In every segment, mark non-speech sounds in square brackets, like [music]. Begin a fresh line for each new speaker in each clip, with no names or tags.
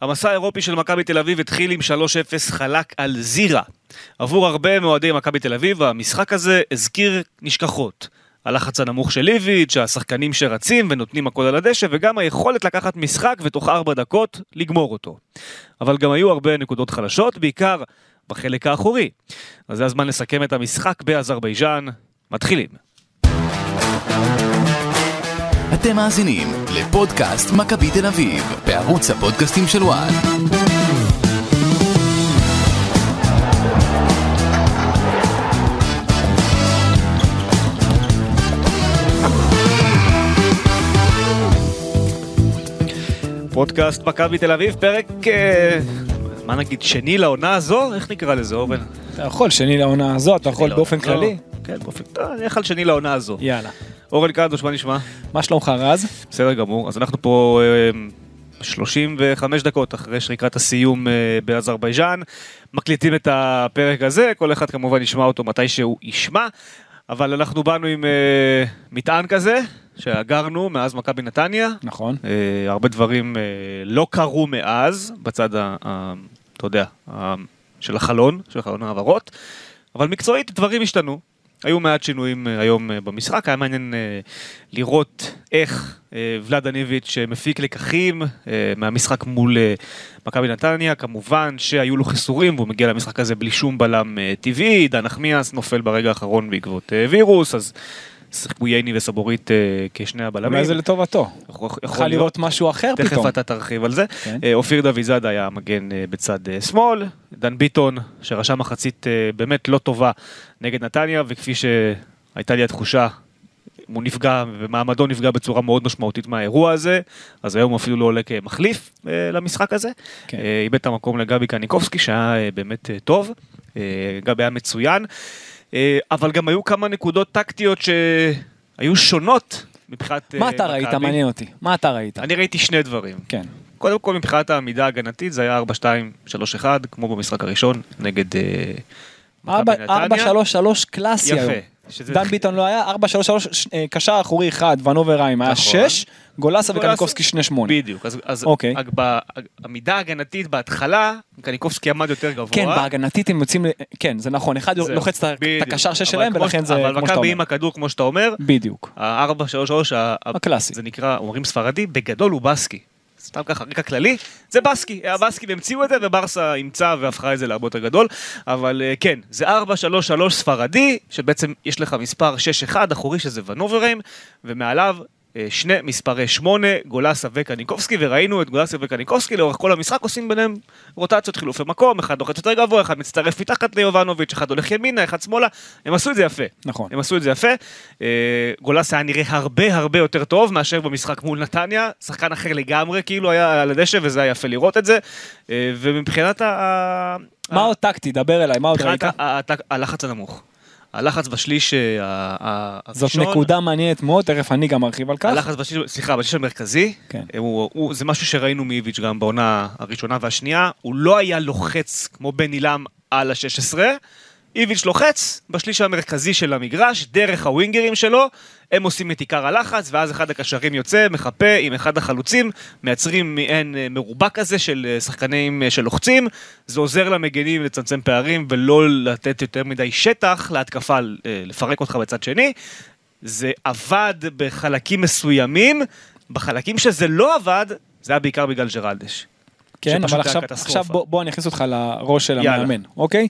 המסע האירופי של מכבי תל אביב התחיל עם 3-0 חלק על זירה. עבור הרבה מאוהדי מכבי תל אביב, המשחק הזה הזכיר נשכחות. הלחץ הנמוך של איביץ', השחקנים שרצים ונותנים הכל על הדשא, וגם היכולת לקחת משחק ותוך ארבע דקות לגמור אותו. אבל גם היו הרבה נקודות חלשות, בעיקר בחלק האחורי. אז זה הזמן לסכם את המשחק באזרבייג'אן. מתחילים.
אתם מאזינים לפודקאסט מכבי תל אביב, בערוץ הפודקאסטים של וואן.
פודקאסט מכבי תל אביב, פרק, אה, מה נגיד, שני לעונה הזו? איך נקרא לזה, אורן?
אתה יכול שני לעונה הזו, אתה יכול באופן כללי.
הזו. כן, באופן, אני אלך על שני לעונה הזו.
יאללה.
אורן קדוש, מה נשמע?
מה שלומך רז?
בסדר גמור, אז אנחנו פה אה, 35 דקות אחרי שריקת הסיום אה, באזרבייג'אן, מקליטים את הפרק הזה, כל אחד כמובן ישמע אותו מתי שהוא ישמע, אבל אנחנו באנו עם אה, מטען כזה, שאגרנו מאז מכבי נתניה,
נכון.
אה, הרבה דברים אה, לא קרו מאז, בצד, ה, ה, אתה יודע, ה, של החלון, של חלון העברות, אבל מקצועית דברים השתנו. היו מעט שינויים אה, היום אה, במשחק, היה מעניין אה, לראות איך אה, ולאדה ניביץ' אה, מפיק לקחים מהמשחק מול מכבי נתניה, כמובן שהיו לו חיסורים והוא מגיע למשחק הזה בלי שום בלם טבעי, דן נחמיאס נופל ברגע האחרון בעקבות וירוס, אז שיחקו ייני וסבורית אה, כשני הבלמים.
אולי זה לטובתו.
יכול
לראות משהו אחר
תכף
פתאום.
אתה תרחיב על זה.
כן.
אה, אופיר דויזאדה היה המגן אה, בצד שמאל, דן ביטון שרשם מחצית באמת לא טובה נגד נתניה, וכפי שהייתה לי התחושה, הוא נפגע ומעמדו נפגע בצורה מאוד משמעותית מהאירוע הזה, אז היום הוא אפילו לא עולה כמחליף אה, למשחק הזה.
כן.
איבד את המקום לגבי קניקובסקי שהיה אה, באמת אה, טוב, אה, גבי היה מצוין, אה, אבל גם היו כמה נקודות טקטיות שהיו שונות מבחינת
מה
אה,
אתה ראית?
מכבי.
מעניין אותי. מה אתה ראית?
אני ראיתי שני דברים.
כן.
קודם כל מבחינת העמידה ההגנתית זה היה 4-2-3-1 כמו במשחק הראשון נגד אה, מכבי נתניה.
4-3-3 קלאסי
יפה.
היום.
שזה-
דן ביטון לא היה, 4-3-3 אה, קשר אחורי אחד, ונובר ריים היה
נכון.
6, גולסה וקניקובסקי 2-8.
בדיוק, אז,
אוקיי.
בעמידה ההגנתית בהתחלה, קניקובסקי עמד יותר גבוה.
כן, בהגנתית הם יוצאים, כן, זה נכון, אחד לוחץ את. הקשר 6
אבל
שלהם, ולכן זה
אבל
כמו שאתה
מכבי עם
אומר.
הכדור כמו שאתה אומר,
בדיוק.
ה-4-3-3, ה-
הקלאסי.
זה נקרא, אומרים ספרדי, בגדול הוא בסקי. סתם ככה, רקע כללי, זה בסקי, הבסקים המציאו את זה וברסה אימצה והפכה את זה להרבה יותר גדול, אבל אה, כן, זה 4-3-3 ספרדי, שבעצם יש לך מספר 6-1 אחורי שזה ונוברהיים, ומעליו אה, שני מספרי 8, גולסה וקניקובסקי, וראינו את גולסה וקניקובסקי לאורך כל המשחק עושים ביניהם רוטציות, חילופי מקום, אחד לוחץ יותר גבוה, אחד מצטרף מתחת ליובנוביץ', אחד הולך ימינה, אחד שמאלה, הם עשו את זה יפה.
נכון.
הם עשו את זה יפה. אה, גולס היה נראה הרבה הרבה יותר טוב מאשר במשחק מול נתניה. שחקן אחר לגמרי, כאילו היה על הדשא, וזה היה יפה לראות את זה. אה, ומבחינת ה...
מה עוד טקטי? דבר אליי, מה עוד ראית?
מבחינת הלחץ הנמוך. הלחץ בשליש אה, ה- ה-
זאת
הראשון.
נקודה מעניינת מאוד, תכף אני גם ארחיב על כך.
הלחץ בשליש, סליחה, בשליש המרכזי,
כן.
אה, הוא, הוא, זה משהו שראינו מאיביץ' גם בעונה הראשונה והשנייה, הוא לא היה לוחץ כמו בן עילם על ה-16, איביץ' לוחץ בשליש המרכזי של המגרש, דרך הווינגרים שלו, הם עושים את עיקר הלחץ, ואז אחד הקשרים יוצא, מחפה עם אחד החלוצים, מייצרים מעין אה, מרובע כזה של אה, שחקנים אה, שלוחצים, זה עוזר למגנים לצמצם פערים ולא לתת יותר מדי שטח להתקפה, לפרק אותך בצד שני. זה עבד בחלקים מסוימים, בחלקים שזה לא עבד, זה היה בעיקר בגלל ג'רלדש.
כן, אבל עכשיו. עכשיו בוא, בוא אני אכניס אותך לראש של
יאללה.
המאמן, אוקיי?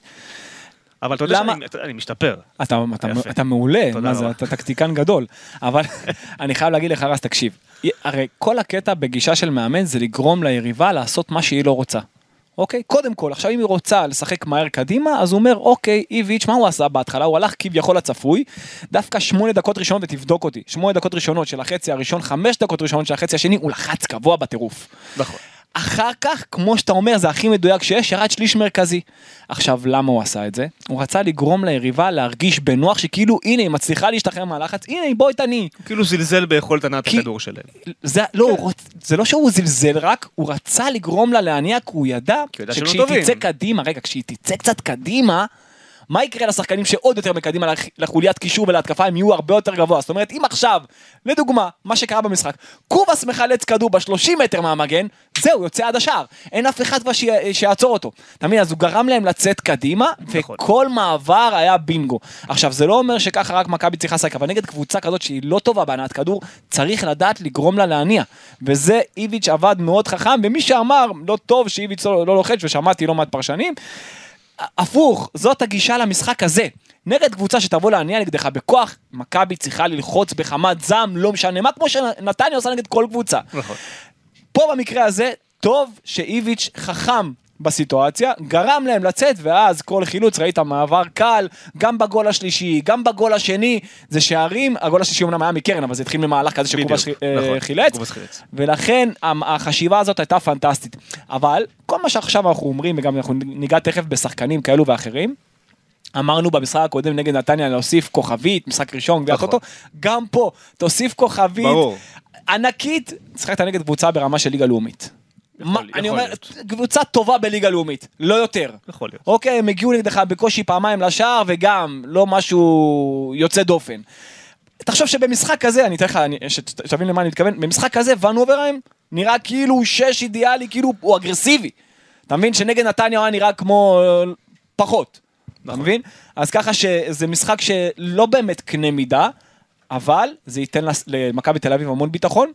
אבל אתה יודע
למה-
שאני משתפר.
אתה, אתה,
יפה.
אתה מעולה. אתה טקטיקן גדול, אבל [laughs] אני חייב להגיד לך רז, תקשיב, הרי כל הקטע בגישה של מאמן זה לגרום ליריבה לעשות מה שהיא לא רוצה. אוקיי? קודם כל, עכשיו אם היא רוצה לשחק מהר קדימה, אז הוא אומר, אוקיי, איביץ', מה הוא עשה בהתחלה? הוא הלך כביכול לצפוי, דווקא שמונה דקות ראשונות, ותבדוק אותי, שמונה דקות ראשונות של החצי הראשון, חמש דקות ראשונות של החצי השני, הוא לחץ גבוה בטירוף.
נכון.
אחר כך, כמו שאתה אומר, זה הכי מדויק שיש, ירד שליש מרכזי. עכשיו, למה הוא עשה את זה? הוא רצה לגרום ליריבה להרגיש בנוח שכאילו, הנה, היא מצליחה להשתחרר מהלחץ, הנה, בואי תני.
כאילו זלזל ביכולת הנעת
כי-
הכדור שלהם.
זה, לא, הוא רוצ- זה לא שהוא זלזל רק, הוא רצה לגרום לה להניע, כי הוא ידע
כי הוא ידע
שכשהיא. תצא קדימה, רגע, כשהיא תצא קצת קדימה, מה יקרה לשחקנים שעוד יותר מקדימה לח- לחוליית קישור ולהתקפה, הם יהיו הרבה יותר גבוה. זאת אומרת, אם עכשיו, לדוגמה, מה שקרה במשחק, קובאס מחלץ כדור ב-30 מטר מהמגן, זהו, יוצא עד השער. אין אף אחד כבר שי- שיעצור אותו. אתה מבין? אז הוא גרם להם לצאת קדימה,
נכון.
וכל מעבר היה בינגו. עכשיו, זה לא אומר שככה רק מכבי צריכה לשחק, אבל נגד קבוצה כזאת שהיא לא טובה בהנעת כדור, צריך לדעת לגרום לה להניע. וזה איביץ' עבד מאוד חכם, ומי שאמר, לא טוב שאיביץ' לא, לא לוחץ, ושמעתי לא מעט פרשנים, הפוך, זאת הגישה למשחק הזה. נגד קבוצה שתבוא להניע נגדך בכוח, מכבי צריכה ללחוץ בחמת זעם, לא משנה מה, כמו שנתניה עושה נגד כל קבוצה.
נכון.
פה במקרה הזה, טוב שאיביץ' חכם בסיטואציה, גרם להם לצאת, ואז כל חילוץ, ראית מעבר קל, גם בגול השלישי, גם בגול השני, זה שערים, הגול השלישי אמנם היה מקרן, אבל זה התחיל ממהלך כזה שקובס אה,
נכון,
חילץ. ולכן החשיבה הזאת הייתה פנטסטית. אבל כל מה שעכשיו אנחנו אומרים, וגם אנחנו ניגע תכף בשחקנים כאלו ואחרים, אמרנו במשחק הקודם נגד נתניה להוסיף כוכבית, משחק ראשון, גביע
נכון.
הטוטו, גם פה תוסיף כוכבית
ברור.
ענקית, שיחקת נגד קבוצה ברמה של ליגה לאומית.
יכול-
מה- אני אומר. קבוצה טובה בליגה לאומית, לא יותר.
יכול להיות.
אוקיי, הם הגיעו נגדך בקושי פעמיים לשער, וגם לא משהו יוצא דופן. תחשוב שבמשחק כזה, אני אתן לך, שתבין למה אני מתכוון, במשחק הזה ון אוברהיים נראה כאילו הוא שש אידיאלי, כאילו הוא אגרסיבי. אתה מבין שנגד נתניה הוא היה נראה כמו אה, פחות. אתה
נכון.
מבין? אז ככה שזה משחק שלא באמת קנה מידה, אבל זה ייתן למכבי תל אביב המון ביטחון.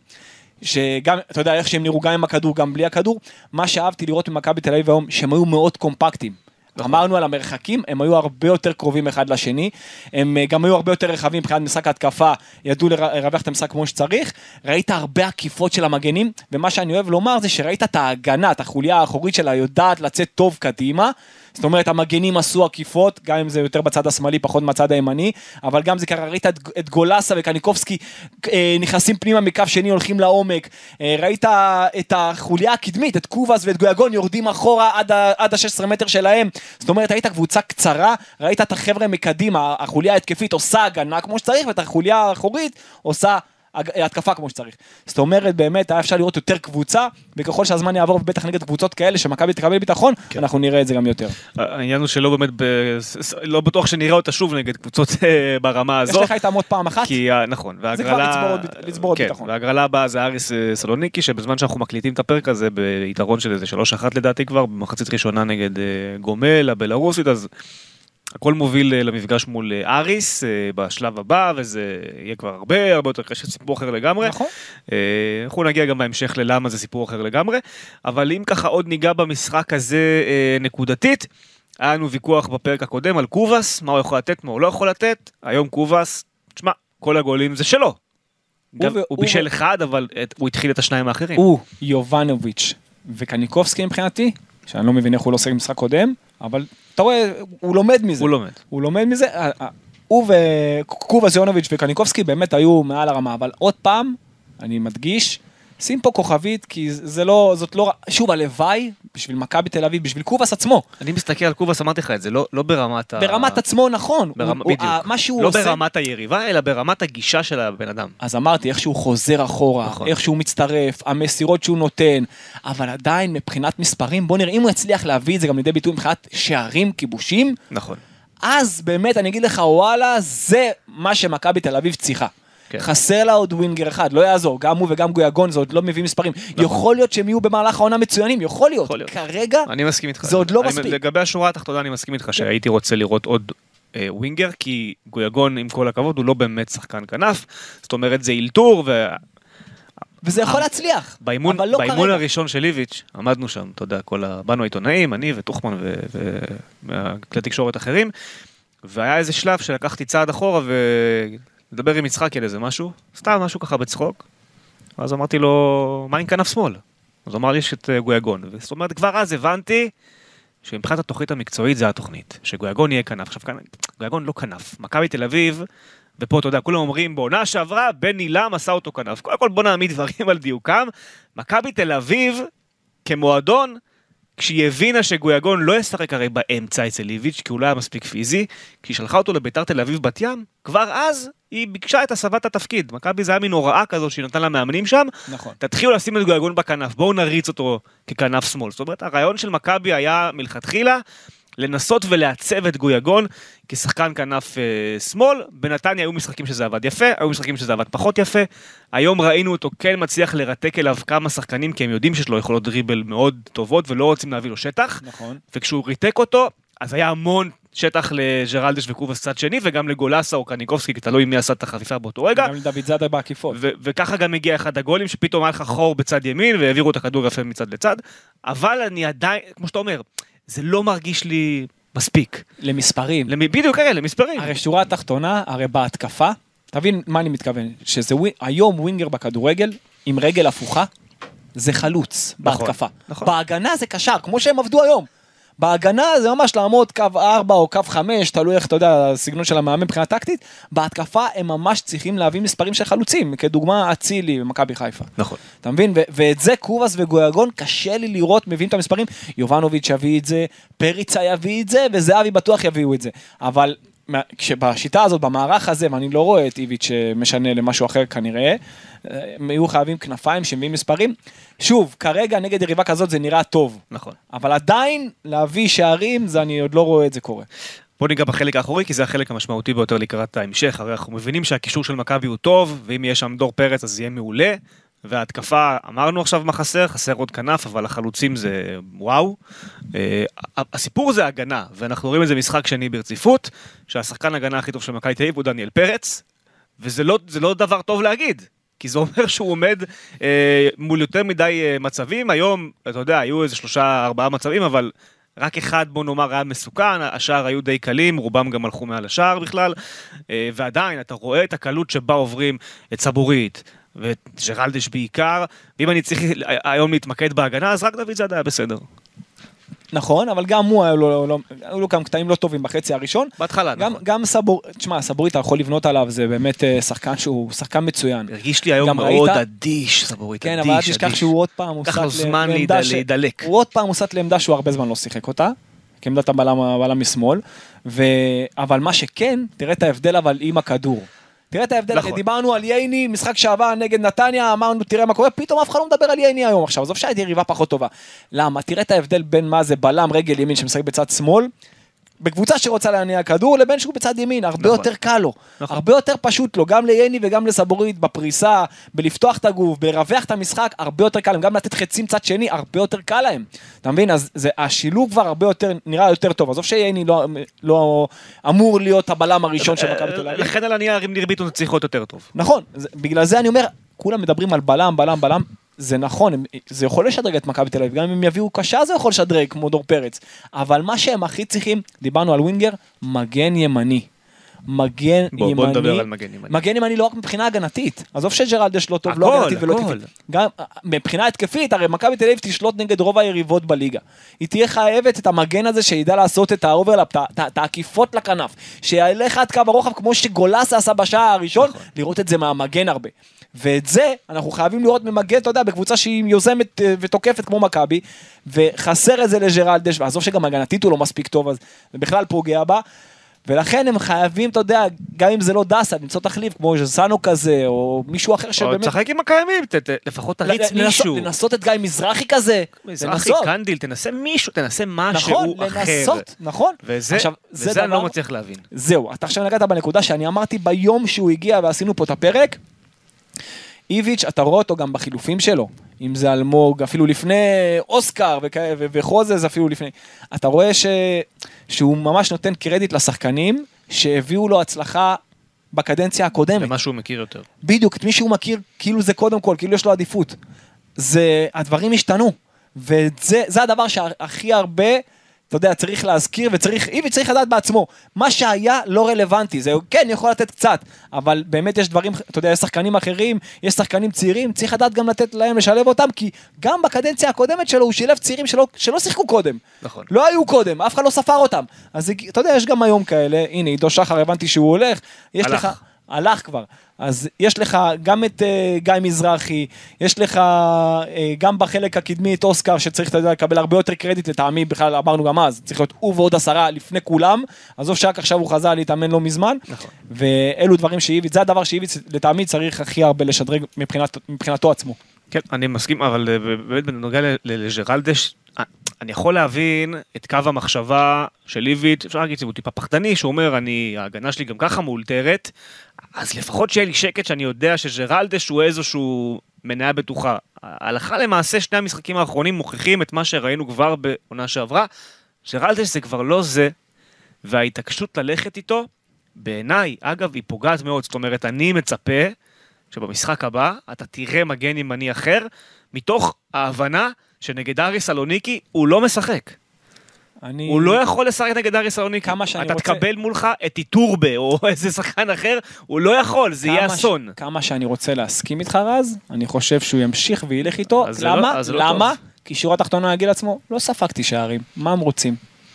שגם, אתה יודע, איך שהם נראו גם עם הכדור, גם בלי הכדור, מה שאהבתי לראות ממכבי תל אביב היום, שהם היו מאוד קומפקטים. אמרנו על המרחקים, הם היו הרבה יותר קרובים אחד לשני, הם אה, גם היו הרבה יותר רחבים מבחינת משחק ההתקפה, ידעו לר- לרווח את המשחק כמו שצריך, ראית הרבה עקיפות של המגנים, ומה שאני אוהב לומר זה שראית את ההגנה, את החוליה האחורית שלה יודעת לצאת טוב קדימה, זאת אומרת המגנים עשו עקיפות, גם אם זה יותר בצד השמאלי, פחות בצד הימני, אבל גם זה קרה, ראית את, את גולסה וקניקובסקי אה, נכנסים פנימה מקו שני, הולכים לעומק, אה, ראית את החוליה הקדמית, את קובאס ואת גויגון יורדים אחורה עד עד ה-16 מטר שלהם, זאת אומרת היית קבוצה קצרה, ראית את החבר'ה מקדימה, החוליה ההתקפית עושה הגנה כמו שצריך, ואת החוליה האחורית עושה... התקפה כמו שצריך. זאת אומרת, באמת היה אפשר לראות יותר קבוצה, וככל שהזמן יעבור, ובטח נגד קבוצות כאלה, שמכבי תקבל ביטחון,
כן.
אנחנו נראה את זה גם יותר.
העניין הוא שלא באמת, ב- לא בטוח שנראה אותה שוב נגד קבוצות אה, ברמה
יש
הזאת.
לך איתם עוד פעם אחת,
כי ה- נכון,
כבר
והגרלה...
לצבור עוד ביט- לצבור עוד
כן,
ביטחון.
והגרלה הבאה זה אריס אה, סלוניקי, שבזמן שאנחנו מקליטים את הפרק הזה, ביתרון של איזה 3-1 לדעתי כבר, במחצית ראשונה נגד אה, גומל, הבלארוסית, אז הכל מוביל אה, למפגש מול אה, אריס אה, בשלב הבא, וזה יהיה כבר הרבה הרבה יותר קשה, סיפור אחר לגמרי.
נכון.
אנחנו נגיע גם בהמשך ללמה זה סיפור אחר לגמרי, אבל אם ככה עוד ניגע במשחק הזה נקודתית, היה לנו ויכוח בפרק הקודם על קובאס, מה הוא יכול לתת, מה הוא לא יכול לתת, היום קובאס, תשמע, כל הגולים זה שלו. גם, הוא
הוא
בישל אחד, אבל את, הוא התחיל את השניים האחרים.
הוא, יובנוביץ' וקניקובסקי מבחינתי, שאני לא מבין איך הוא לא עושה משחק קודם, אבל אתה רואה, הוא לומד מזה.
הוא לומד.
הוא לומד מזה. אה, אה, הוא וקובאס יונוביץ' וקניקובסקי באמת היו מעל הרמה, אבל עוד פעם, אני מדגיש, שים פה כוכבית, כי זה לא, זאת לא, שוב, הלוואי, בשביל מכבי תל אביב, בשביל קובאס עצמו.
אני מסתכל על קובאס, אמרתי לך את זה, לא, לא ברמת ה...
ברמת עצמו נכון,
ברמה,
הוא-
בדיוק.
הוא- מה שהוא
לא
עושה,
ברמת היריבה, אלא ברמת הגישה של הבן אדם.
אז אמרתי, איך שהוא חוזר אחורה,
נכון.
איך שהוא מצטרף, המסירות שהוא נותן, אבל עדיין מבחינת מספרים, בוא נראה, אם הוא יצליח להביא את זה גם לידי ביטוי מבחינת שערים, כיבושים,
נכון.
אז באמת אני אגיד לך, וואלה, זה מה שמכבי תל אביב צריכה.
כן.
חסר לה עוד ווינגר אחד, לא יעזור, גם הוא וגם גויגון, זה עוד לא מביא מספרים. יכול להיות שהם יהיו במהלך העונה מצוינים, יכול להיות.
נכון. יכול להיות.
כרגע,
אני מסכים איתך.
זה עוד לא
אני-
מספיק.
לגבי השורה התחתונה אני מסכים איתך שהייתי רוצה לראות עוד אה, ווינגר, כי גויגון עם כל הכבוד הוא לא באמת שחקן כנף, זאת אומרת זה אלתור,
וזה יכול להצליח,
ובאימון
אבל לא
באימון
כרגע.
הראשון של איביץ' עמדנו שם, אתה יודע, כל ה... באנו העיתונאים, אני וטוחמן וכלי תקשורת אחרים, והיה איזה שלב שלקחתי צעד אחורה ולדבר עם יצחקי על איזה משהו, סתם משהו ככה בצחוק, ואז אמרתי לו, מה עם כנף שמאל? אז הוא אמר לי יש את אה, גויגון, זאת אומרת כבר אז הבנתי שמבחינת התוכנית המקצועית זה התוכנית, שגויגון יהיה כנף. עכשיו, גויגון לא כנף. מכבי תל אביב, ופה אתה יודע, כולם אומרים, בעונה שעברה, בן עילם עשה אותו כנף. קודם כל בוא נעמיד דברים על דיוקם. מכבי תל אביב, כמועדון, כשהיא הבינה שגויגון לא ישחק הרי באמצע אצל איביץ', כי הוא לא היה מספיק פיזי, כשהיא שלחה אותו לביתר תל אביב בת ים, כבר אז היא ביקשה את הסבת התפקיד. מכבי זה היה מין הוראה כזאת שהיא נתנה למאמנים שם,
נכון.
תתחילו לשים את גויגון בכנף, בואו נריץ אותו ככנף שמאל. זאת אומרת, הרעיון של מכבי היה מלכתחילה לנסות ולעצב את גויגון כשחקן כנף אה, שמאל. בנתניה היו משחקים שזה עבד יפה, היו משחקים שזה עבד פחות יפה. היום ראינו אותו כן מצליח לרתק אליו כמה שחקנים, כי הם יודעים שיש לו יכולות דריבל מאוד טובות ולא רוצים להביא לו שטח.
נכון.
וכשהוא ריתק אותו, אז היה המון שטח לג'רלדש וקובס צד שני, וגם לגולסה או קניקובסקי, כי תלוי מי עשה את החפיפה באותו רגע.
גם לדוד זאדה בעקיפות.
ו- וככה גם הגיע אחד הגולים, שפתאום היה לך חור בצד ימין, והעבירו את הכדור יפה מצד לצד. אבל אני עדיין, כמו שאתה אומר, זה לא מרגיש לי מספיק.
למספרים.
למ... בדיוק, כן, למספרים.
הרי שורה התחתונה, הרי בהתקפה, תבין מה אני מתכוון, שזה. היום ווינגר בכדורגל, עם רגל הפוכה, זה חלוץ
נכון,
בהתקפה.
נכון.
בהגנה זה קשר, כמו שהם עבדו היום. בהגנה זה ממש לעמוד קו 4 או קו 5, תלוי איך אתה יודע, הסגנון של המאמן מבחינה טקטית. בהתקפה הם ממש צריכים להביא מספרים של חלוצים, כדוגמה אצילי במכבי חיפה.
נכון.
אתה מבין? ו- ואת זה קובאס וגויגון קשה לי לראות מביאים את המספרים. יובנוביץ' יביא את זה, פריצה יביא את זה, וזהבי בטוח יביאו את זה. אבל כשבשיטה הזאת, במערך הזה, ואני לא רואה את איביץ' משנה למשהו אחר כנראה, אה, הם יהיו חייבים כנפיים שמביאים מספרים. שוב, כרגע נגד יריבה כזאת זה נראה טוב.
נכון.
אבל עדיין להביא שערים, זה אני עוד לא רואה את זה קורה.
בוא ניגע בחלק האחורי, כי זה החלק המשמעותי ביותר לקראת ההמשך. הרי אנחנו מבינים שהקישור של מכבי הוא טוב, ואם יהיה שם דור פרץ אז יהיה מעולה. וההתקפה, אמרנו עכשיו מה חסר, חסר עוד כנף, אבל החלוצים זה וואו. אה, הסיפור זה הגנה, ואנחנו רואים את זה משחק שני ברציפות, שהשחקן הגנה הכי טוב של מכבי תל אביב הוא דניאל פרץ, וזה לא, לא דבר טוב להגיד. כי זה אומר שהוא עומד אה, מול יותר מדי אה, מצבים, היום, אתה יודע, היו איזה שלושה, ארבעה מצבים, אבל רק אחד, בוא נאמר, היה מסוכן, השאר היו די קלים, רובם גם הלכו מעל השער בכלל, אה, ועדיין, אתה רואה את הקלות שבה עוברים את סבורית, ואת ג'רלדש בעיקר, ואם אני צריך היום להתמקד בהגנה, אז רק דוד זאדה היה בסדר.
נכון, אבל גם הוא, היו לו, לא, היו לו כמה קטעים לא טובים בחצי הראשון.
בהתחלה,
גם,
נכון.
גם סבור, תשמע, סבורית אתה יכול לבנות עליו, זה באמת אה, שחקן שהוא שחקן מצוין.
הרגיש לי היום מאוד
ראית?
אדיש, סבורית,
כן,
אדיש,
אבל אל תשכח
אדיש.
שהוא עוד פעם הוסט
זמן
לעמדה ש-
להידלק.
הוא עוד פעם הוסט לעמדה שהוא הרבה זמן לא שיחק אותה, כעמדת הבלם משמאל, ו... אבל מה שכן, תראה את ההבדל אבל עם הכדור. תראה את ההבדל,
נכון.
דיברנו על ייני, משחק שעבר נגד נתניה, אמרנו תראה מה קורה, פתאום אף אחד לא מדבר על ייני היום עכשיו, עזוב שהייתה יריבה פחות טובה. למה? תראה את ההבדל בין מה זה בלם רגל ימין שמשחק בצד שמאל, בקבוצה שרוצה להניע כדור, לבין שהוא בצד ימין, הרבה
נכון.
יותר קל לו.
נכון.
הרבה יותר פשוט לו, גם לייני וגם לסבורית, בפריסה, בלפתוח את הגוף, ברווח את המשחק, הרבה יותר קל להם, גם לתת חצים צד שני, הרבה יותר קל להם. אתה מבין? אז זה, השילוב כבר הרבה יותר, נראה יותר טוב. עזוב שייני לא, לא אמור להיות הבלם הראשון של מכבי תל אביב.
לכן על הנייר, אם ניר ביטון צריך להיות יותר טוב.
נכון, זה, בגלל זה אני אומר, כולם מדברים על בלם, בלם, בלם. זה נכון, הם, זה יכול לשדרג את מכבי תל אביב, גם אם הם יביאו קשה זה יכול לשדרג, כמו דור פרץ. אבל מה שהם הכי צריכים, דיברנו על ווינגר, מגן ימני. מגן
בוא-
ימני.
בוא נדבר על מגן ימני.
מגן ימני לא רק מבחינה הגנתית. עזוב שג'רלדש לא טוב, לא
הכל,
הגנתית ולא
הכל.
התקפית. גם מבחינה התקפית, הרי מכבי תל אביב תשלוט נגד רוב היריבות בליגה. היא תהיה חייבת את המגן הזה שידע לעשות את ה overlap, את העקיפות לכנף. שילך עד קו הרוחב כמו שגולסה עשה בשער הראשון,
נכון.
לראות את זה מהמגן הרבה. ואת זה אנחנו חייבים לראות ממגן, אתה יודע, בקבוצה שהיא יוזמת אה, ותוקפת כמו מכבי, וחסר את זה לג'רלדש, ועזוב שגם הגנתית הוא לא מספיק טוב, אז זה בכלל פוגע בה. ולכן הם חייבים, אתה יודע, גם אם זה לא דסה, למצוא תחליף, כמו ז'סנו כזה, או מישהו אחר
או
שבאמת...
תשחק עם הקיימים, ת- ת- לפחות תריץ
לנסות-
מישהו.
לנסות את גיא מזרחי כזה.
מזרחי. קנדיל, תנסה מישהו, תנסה משהו
נכון,
אחר.
לנסות, נכון.
וזה, אני לא מצליח להבין.
זהו, אתה עכשיו נגעת בנקודה שאני אמרתי ביום שהוא הגיע ועשינו פה את הפרק. איביץ', אתה רואה אותו גם בחילופים שלו, אם זה אלמוג, אפילו לפני אוסקר וכאלה, ו- וחוזז אפילו לפני. אתה רואה ש... שהוא ממש נותן קרדיט לשחקנים שהביאו לו הצלחה בקדנציה הקודמת.
זה מה שהוא מכיר יותר.
בדיוק, את מי שהוא מכיר, כאילו זה קודם כל, כאילו יש לו עדיפות. זה, הדברים השתנו. וזה זה הדבר שהכי הרבה, אתה יודע, צריך להזכיר וצריך, איביץ' צריך לדעת בעצמו. מה שהיה לא רלוונטי, זה כן יכול לתת קצת, אבל באמת יש דברים, אתה יודע, יש שחקנים אחרים, יש שחקנים צעירים, צריך לדעת גם לתת להם לשלב אותם, כי גם בקדנציה הקודמת שלו הוא שילב צעירים שלא, שלא שיחקו קודם.
נכון.
לא היו קודם, אף אחד לא ספר אותם. אז אתה יודע, יש גם היום כאלה, הנה, עידו שחר, הבנתי שהוא הולך, יש
הלך.
לך... הלך כבר. אז יש לך גם את uh, גיא מזרחי, יש לך uh, גם בחלק הקדמי את אוסקר שצריך אתה יודע, לקבל הרבה יותר קרדיט לטעמי, בכלל אמרנו גם אז, צריך להיות הוא ועוד עשרה לפני כולם, עזוב שרק עכשיו הוא חזר להתאמן לא מזמן,
נכון.
ואלו דברים שאיביץ, זה הדבר שאיביץ לטעמי צריך הכי הרבה לשדרג מבחינת, מבחינתו עצמו.
כן, אני מסכים, אבל אה, באמת בנוגע ל- ל- לג'רלדש, אה, אני יכול להבין את קו המחשבה של איביץ', אפשר להגיד שהוא טיפה פחדני, שהוא אומר, אני, ההגנה שלי גם ככה מאולתרת, אז לפחות שיהיה לי שקט שאני יודע שג'רלדש הוא איזשהו מניה בטוחה. הלכה למעשה, שני המשחקים האחרונים מוכיחים את מה שראינו כבר בעונה שעברה, ג'רלדש זה כבר לא זה, וההתעקשות ללכת איתו, בעיניי, אגב, היא פוגעת מאוד. זאת אומרת, אני מצפה שבמשחק הבא אתה תראה מגן ימני אחר, מתוך ההבנה שנגד ארי סלוניקי הוא לא משחק.
אני...
הוא לא יכול לשחק נגד ארי סלוניקי.
כמה שאני
אתה
רוצה-
תקבל מולך את איטורבה או [laughs] איזה שחקן אחר, הוא לא יכול, זה יהיה
כמה ש-
אסון.
כמה שאני רוצה להסכים איתך רז, אני חושב שהוא ימשיך וילך איתו.
אז לא-
למה?
לא
למה?
טוב.
כי שורה התחתונה יגיד לעצמו, לא ספגתי שערים, מה הם רוצים?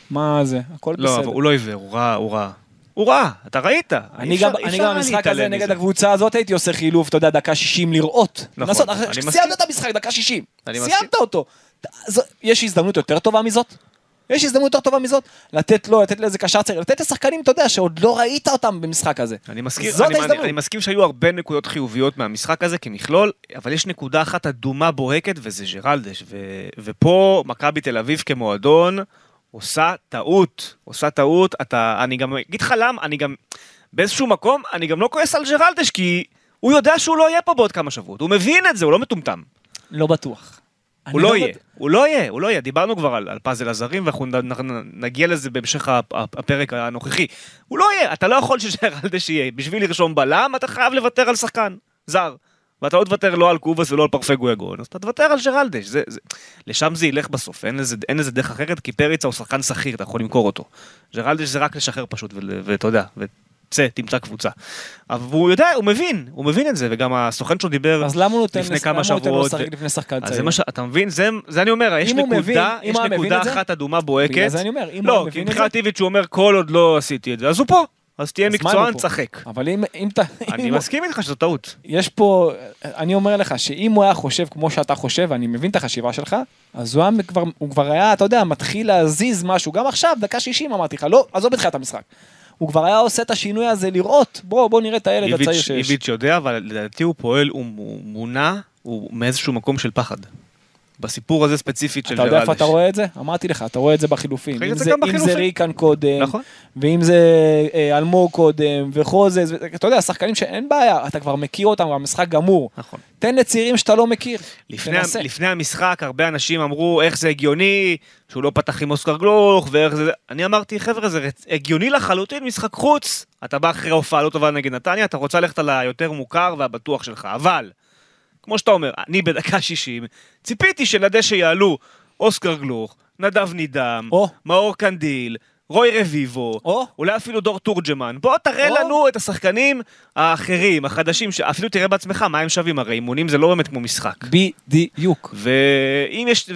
מה זה? הכל
לא, אבל
בסדר.
הוא לא עיוור, הוא רע, הוא רע. הוא רע, אתה ראית.
אני
אפשר-
גם, אני במשחק הזה נגד
מזה.
הקבוצה הזאת הייתי עושה חילוף, אתה יודע, דקה 60 לראות.
נכון,
לנסות,
אני מסכים.
שסיימת את המשחק, דקה 60.
אני מסכים.
סיימת אותו. זו- יש הזדמנות יותר טובה מזאת? יש הזדמנות יותר טובה מזאת? לתת לו, לתת לאיזה קשר צעיר, לתת לשחקנים, אתה יודע, שעוד לא ראית אותם במשחק הזה.
אני מסכים,
זאת
אני, אני,
ההזדמנות.
אני מסכים שהיו הרבה נקודות חיוביות מהמשחק הזה כמכלול, אבל יש נקודה אחת אדומה בוהקת וזה ג'רלדש, ו, ופה מכבי תל אביב כמועדון עושה טעות, עושה טעות, אתה, אני גם אגיד לך למה, אני גם, באיזשהו מקום, אני גם לא כועס על ג'רלדש, כי הוא יודע שהוא לא יהיה פה בעוד כמה שבועות, הוא מבין את זה, הוא לא מטומטם.
לא בטוח.
הוא
אני
לא יהיה,
בט-
הוא לא יהיה, הוא לא יהיה. דיברנו כבר על, על פאזל הזרים, ואנחנו נגיע לזה בהמשך הפ- הפ- הפרק הנוכחי. הוא לא יהיה, אתה לא יכול שג'רלדש יהיה. בשביל לרשום בלם, אתה חייב לוותר על שחקן זר. ואתה לא תוותר לא על קובאס ולא על פרפגו יגון, אז אתה תוותר על ג'רלדש. זה, זה, לשם זה ילך בסוף, אין לזה, אין לזה דרך אחרת, כי פריצה הוא שחקן שכיר, אתה יכול למכור אותו. ג'רלדש זה רק לשחרר פשוט, ואתה יודע, וצא, תמצא קבוצה. אבל הוא יודע, הוא מבין, הוא מבין את זה, וגם הסוכן שלו דיבר
אז למה הוא נותן
לפני כמה
למה הוא נותן לו
שבועות,
לשחק לפני שחקן צעיר?
מה שאתה מבין, זה, זה אני אומר, יש
הוא
נקודה,
מבין-
יש
הוא
נקודה אחת אדומה בוהקת.
בגלל זה אני אומר, אם הוא
לא, כי
מבין את
מבחינת
זה-
איביץ' הוא אומר, כל עוד לא עשיתי את זה, אז הוא פה. אז תהיה מקצוען? תשחק.
אבל אם, אם אתה...
אני מסכים איתך שזו טעות.
יש פה, אני אומר לך שאם הוא היה חושב כמו שאתה חושב, ואני מבין את החשיבה שלך, אז הוא, כבר, הוא כבר היה, אתה יודע, מתחיל להזיז משהו, גם עכשיו, דקה 60 אמרתי לך, לא, עזוב בתחילת המשחק. הוא כבר היה עושה את השינוי הזה לראות, בוא, בוא נראה את הילד הצעיר
איביץ'
שיש.
איביץ' יודע, אבל לדעתי הוא פועל, הוא מונע, הוא מאיזשהו מקום של פחד. בסיפור הזה ספציפית של
אתה יודע איפה
ג'רלדש.
אתה רואה את זה? אמרתי לך, אתה רואה את זה בחילופים. אם
זה
אם זה. ריקן קודם,
נכון.
ואם זה אה, אלמוג קודם, וחוזז, אתה יודע, שחקנים שאין בעיה, אתה כבר מכיר אותם, המשחק גמור.
נכון.
תן לצעירים שאתה לא מכיר,
לפני,
תנסה.
לפני המשחק הרבה אנשים אמרו איך זה הגיוני שהוא לא פתח עם אוסקר גלוך ואיך זה... אני אמרתי חבר'ה זה רצ- הגיוני לחלוטין משחק חוץ. אתה בא אחרי הופעה לא טובה נגד נתניה אתה רוצה ללכת על היותר מוכר והבטוח שלך אבל כמו שאתה אומר אני בדקה 60 ציפיתי שלדשא יעלו אוסקר גלוך נדב נידם
או.
מאור קנדיל. רוי רביבו,
או.
אולי אפילו דור תורג'מן, בוא תראה
או.
לנו את השחקנים האחרים, החדשים, שאפילו תראה בעצמך מה הם שווים, הרי אימונים זה לא באמת כמו משחק.
בדיוק.
ואם יש...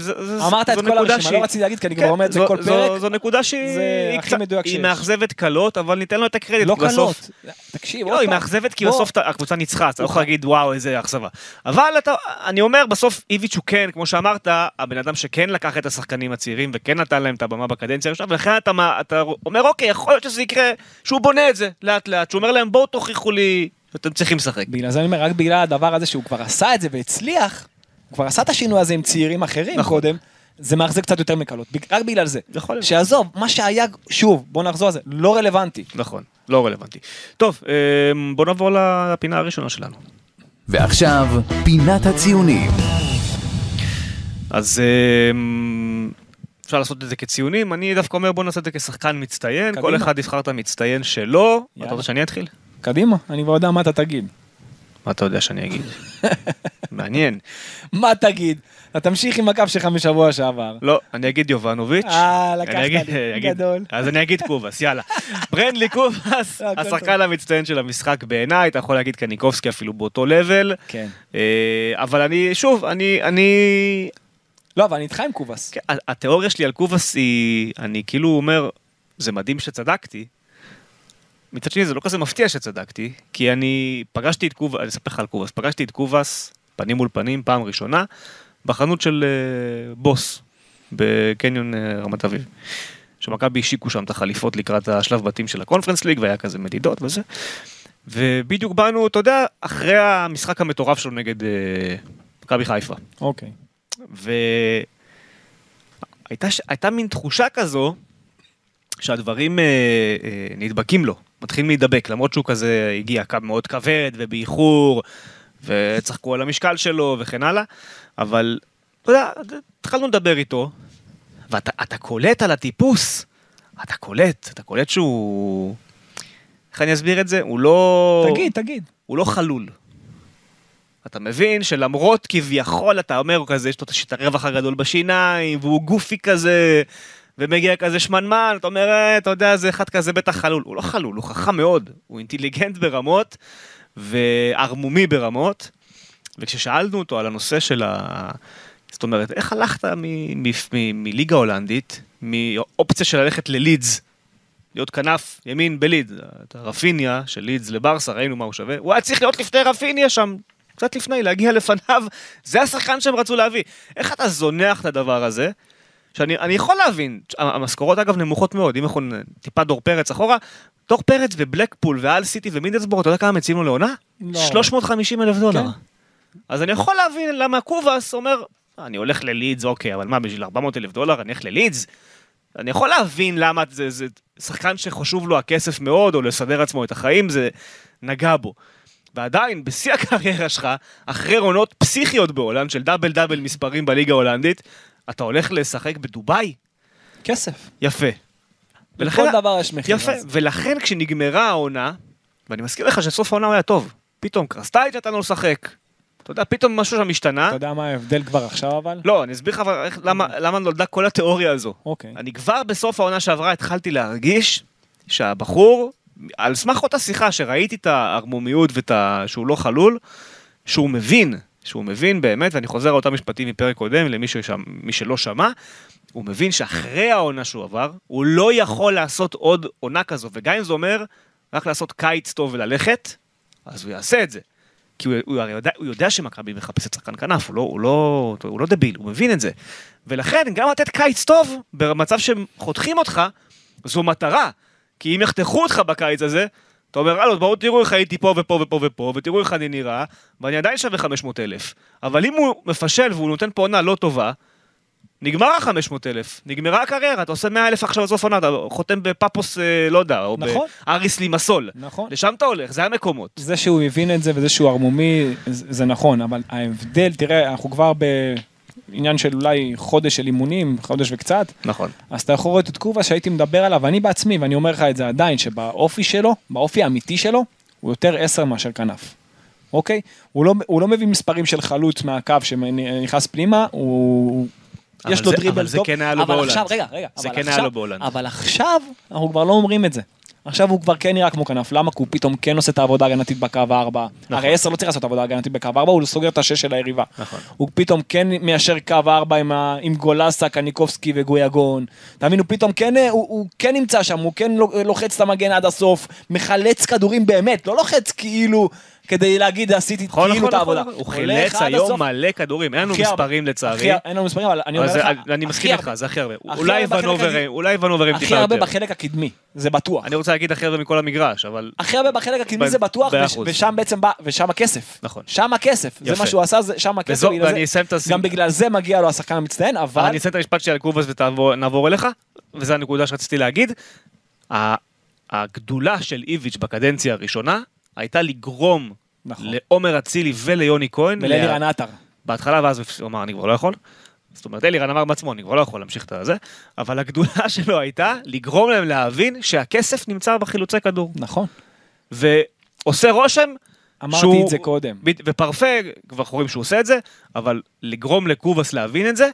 אמרת את
זו
כל הרשימה,
שהיא-
לא רציתי להגיד כי אני
כן,
כבר אומר את זה
זו-
כל
זו-
פרק.
זו נקודה שהיא... קצת-. מאכזבת קלות, אבל ניתן לו את הקרדיט.
לא
בסוף-
קלות. תקשיב,
לא, היא. מאכזבת כי. בסוף הקבוצה ניצחה, אתה לא יכול להגיד וואו איזה אכזבה. אבל אתה, אני אומר בסוף איביץ' הוא כן, כמו שאמרת, הבן אדם שכן לקח את השחקנים הצעירים וכן נתן להם את הבמה בקדנציה הראשונה, ולכן אתה אתה אומר אוקיי, יכול להיות שזה יקרה, שהוא בונה את זה לאט לאט, שהוא אומר להם בואו תוכיחו לי שאתם צריכים לשחק.
בגלל זה אני אומר, רק בגלל הדבר הזה שהוא כבר עשה את זה והצליח, הוא כבר עשה את השינוי הזה עם צעירים אחרים
נכון.
קודם, זה מאכזב קצת יותר מקלות. רק בגלל זה.
להיות.
שעזוב, מה שהיה, שוב, בוא נחזור על זה, לא רלוונטי.
נכון, לא רלוונטי. טוב, אמ, בוא נעבור לפינה הראשונה שלנו.
ועכשיו, פינת הציונים.
אז אמ, אפשר לעשות את זה כציונים, אני דווקא אומר בוא נעשה את זה כשחקן מצטיין,
קדימה.
כל אחד יבחר את המצטיין שלו. אתה. רוצה שאני אתחיל?
קדימה, אני כבר יודע מה אתה תגיד.
מה אתה יודע שאני אגיד? [laughs] מעניין.
מה תגיד? אתה תמשיך עם הקו שלך משבוע שעבר.
לא, אני אגיד יובנוביץ'.
אה, לקחת לי, [laughs] גדול.
אז אני אגיד קובאס, יאללה. [laughs] ברנדלי קובאס,
הכל
השחקן המצטיין של המשחק בעיניי, אתה יכול להגיד קניקובסקי אפילו באותו לבל.
כן.
אה, אבל אני, שוב, אני, אני,
לא, אבל אני איתך עם קובאס.
כן, התיאוריה שלי על קובאס היא, אני כאילו אומר, זה מדהים שצדקתי. מצד שני זה לא כזה מפתיע שצדקתי, כי אני פגשתי את קובאס, אני אספר לך על קובאס, פגשתי את קובאס פנים מול פנים פעם ראשונה בחנות של אה, בוס בקניון אה, רמת אביב. שמכבי השיקו שם את החליפות לקראת השלב בתים של הקונפרנס ליג והיה כזה מדידות וזה. ובדיוק באנו, אתה יודע, אחרי המשחק המטורף שלו נגד אה, מכבי חיפה.
אוקיי.
ש- הייתה מין תחושה כזו שהדברים אה, אה, נדבקים לו, מתחילים להידבק, למרות שהוא כזה הגיע קו מאוד כבד ובאיחור, וצחקו על המשקל שלו וכן הלאה, אבל אתה יודע, התחלנו לדבר איתו, ואתה אתה קולט על הטיפוס, אתה קולט, אתה קולט שהוא... איך אני אסביר את זה? הוא לא...
תגיד, תגיד.
הוא לא חלול. אתה מבין שלמרות כביכול אתה אומר הוא כזה יש לו את הרווח הגדול בשיניים והוא גופי כזה ומגיע כזה שמנמן אתה אומר "אה, אתה יודע זה אחד כזה בטח חלול. הוא לא חלול הוא חכם מאוד. הוא אינטליגנט ברמות וערמומי ברמות. וכששאלנו אותו על הנושא של ה... זאת אומרת איך הלכת מליגה הולנדית מאופציה של ללכת ללידס להיות כנף ימין בליד, את הרפיניה של לידס לברסה, ראינו מה הוא שווה, הוא היה צריך להיות לפני רפיניה שם, קצת לפני, להגיע לפניו, זה השחקן שהם רצו להביא. איך אתה זונח את הדבר הזה? שאני אני יכול להבין, המשכורות אגב נמוכות מאוד, אם אנחנו טיפה דור פרץ אחורה, דור פרץ ובלקפול והאל סיטי ומידלסברו, אתה יודע כמה מציעים לו לעונה?
לא.
350 אלף דולר.
כן.
אז אני יכול להבין למה קובאס אומר, אני הולך ללידס, אוקיי, אבל מה, בשביל 400 אלף דולר אני הולך ללידס? אני יכול להבין למה זה, זה שחקן שחשוב לו הכסף מאוד, או לסדר עצמו את החיים, זה נגע בו. ועדיין, בשיא הקריירה שלך, אחרי עונות פסיכיות בהולנד, של double double מספרים בליגה ההולנדית, אתה הולך לשחק בדובאי?
כסף.
יפה.
לכל דבר יש מחיר.
יפה,
אז.
ולכן כשנגמרה העונה, ואני מזכיר לך שסוף העונה היה טוב, פתאום קרסטייץ' נתן לו לשחק. אתה יודע, פתאום משהו שם השתנה.
אתה יודע מה ההבדל כבר עכשיו אבל?
לא, אני אסביר לך למה, למה נולדה כל התיאוריה הזו.
אוקיי.
אני כבר בסוף העונה שעברה התחלתי להרגיש שהבחור, על סמך אותה שיחה שראיתי את הערמומיות ואת ה... שהוא לא חלול, שהוא מבין, שהוא מבין באמת, ואני חוזר על אותם משפטים מפרק קודם למי ששם, מי שלא שמע, הוא מבין שאחרי העונה שהוא עבר, הוא לא יכול לעשות עוד עונה כזו, וגם אם זה אומר רק לעשות קיץ טוב וללכת, אז הוא יעשה את זה. כי הוא, הוא הרי יודע, הוא יודע שמכבי מחפשת שחקן כנף, הוא לא, הוא, לא, הוא לא דביל, הוא מבין את זה. ולכן גם לתת קיץ טוב, במצב שהם חותכים אותך, זו מטרה. כי אם יחתכו אותך בקיץ הזה, אתה אומר, הלו, בואו תראו איך הייתי פה ופה ופה ופה, ותראו איך אני נראה, ואני עדיין שווה 500 אלף. אבל אם הוא מפשל והוא נותן פה עונה לא טובה, נגמר ה-500 אלף, נגמרה הקריירה, אתה עושה 100 אלף עכשיו בסוף עונה, אתה חותם בפאפוס, אה, לא יודע, או
נכון.
באריס לימסול.
נכון.
לשם אתה הולך, זה המקומות.
זה שהוא הבין את זה וזה שהוא ערמומי, זה זה נכון, אבל ההבדל, תראה, אנחנו כבר בעניין של אולי חודש של אימונים, חודש וקצת,
נכון.
אז אתה יכול לראות את קובה שהייתי מדבר עליו, ואני בעצמי, ואני אומר לך את זה עדיין, שבאופי שלו, באופי האמיתי שלו, הוא יותר עשר מאשר כנף. אוקיי? הוא לא, הוא לא מביא מספרים של חלוץ מהקו שנכנס פנימה, הוא...
אבל
יש לו דריבל
אבל זה
טוב,
כן היה לו
אבל
בהולנד.
עכשיו, רגע, רגע,
זה
אבל
כן היה לו בהולנד.
אבל עכשיו, אנחנו כבר לא אומרים את זה. עכשיו הוא כבר כן נראה כמו כנף, למה? כי הוא פתאום כן עושה את העבודה ההגנתית בקו הארבע. הרי עשר לא צריך לעשות עבודה הגנתית בקו הארבע, הוא סוגר את השש של היריבה.
נכון.
הוא פתאום כן מיישר קו ארבע עם, ה- עם גולסה, קניקובסקי וגויגון. אתה מבין, הוא פתאום כן, אה, הוא, הוא כן נמצא שם, הוא כן לו- לוחץ את המגן עד הסוף, מחלץ כדורים באמת, לא לוחץ כאילו כדי להגיד עשיתי
נכון,
כאילו
נכון,
את העבודה.
נכון. הוא
הולך
חילץ היום. מלא כדורים, אין לנו
הכי הרבה.
מספרים לצערי.
הכי- אין לנו מספרים, אבל אני אומר לך,
אני
הכי
מסכים איתך,
הרבה.
זה הכי הרבה.
הכי
אולי
הרבה
ונוברים. אולי ונוברים
הכי
טיפה
הרבה
יותר.
בחלק הקדמי, זה בטוח.
אני רוצה להגיד הכי הרבה מכל המגרש, אבל...
הכי הרבה בחלק הקדמי זה בטוח. ושם בעצם בא, ושם הכסף.
נכון.
שם הכסף, זה. מה שהוא עשה, שם הכסף.
את.
גם בגלל זה מגיע לו השחקן המצטיין, אבל...
אני אסיים את המשפט שלי על קובאס ונעבור אליך, וזו הנקודה שרציתי להגיד. הגדולה של איביץ' בקדנציה הראשונה הייתה לגרום
נכון.
לעומר אצילי וליוני כהן,
ולאלירן
לה-
עטר.
בהתחלה ואז הוא אמר אני כבר לא יכול. זאת אומרת אלירן אמר בעצמו אני כבר לא יכול להמשיך את הזה, אבל הגדולה [laughs] שלו הייתה לגרום להם להבין שהכסף נמצא בחילוצי כדור.
נכון.
ועושה רושם
אמרתי
שהוא-
את זה קודם.
ופרפה, כבר אנחנו רואים שהוא עושה את זה, אבל לגרום לקובאס להבין את זה,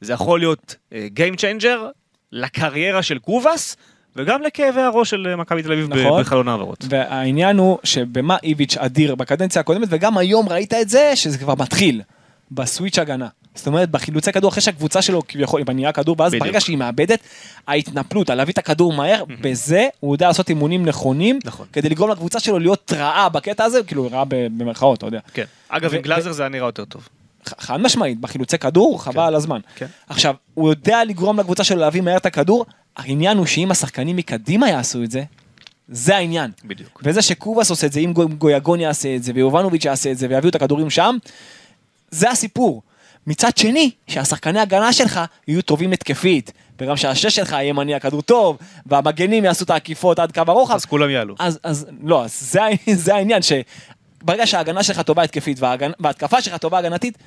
זה יכול להיות אה, Game Changer לקריירה של קובאס, וגם לכאבי הראש של אה, מכבי תל אביב
נכון.
בחלון העברות.
והעניין הוא שבמה איביץ' אדיר בקדנציה הקודמת, וגם היום ראית את זה, שזה כבר מתחיל. בסוויץ' הגנה. זאת אומרת, בחילוצי כדור, אחרי שהקבוצה שלו כביכול מניעה כדור, ואז
בדיוק.
ברגע שהיא מאבדת, ההתנפלות, להביא את הכדור מהר, בזה הוא יודע לעשות אימונים נכונים,
נכון.
כדי לגרום לקבוצה שלו להיות רעה בקטע הזה, כאילו רעה במרכאות, אתה יודע.
כן. אגב, עם גלאזר זה היה נראה יותר טוב.
חד משמעית, בחילוצי כדור, חבל על הזמן.
כן.
עכשיו, הוא יודע לגרום לקבוצה שלו להביא מהר את הכדור, העניין הוא שאם השחקנים מקדימה יעשו את זה, זה העניין.
בדיוק.
וזה שקובאס עושה את זה, אם גו- גויגון יעשה את זה, ויובנוביץ' יעשה את זה, ויביאו את הכדורים שם, זה הסיפור. מצד שני, שהשחקני הגנה שלך יהיו טובים התקפית, וגם שהשש שלך יהיה מניע כדור טוב, והמגנים יעשו את העקיפות עד קו הרוחב.
אז כולם יעלו.
אז, אז לא, אז זה, זה העניין, שברגע שההגנה שלך טובה התקפית וההגנ- וההתקפה שלך טובה הגנתית,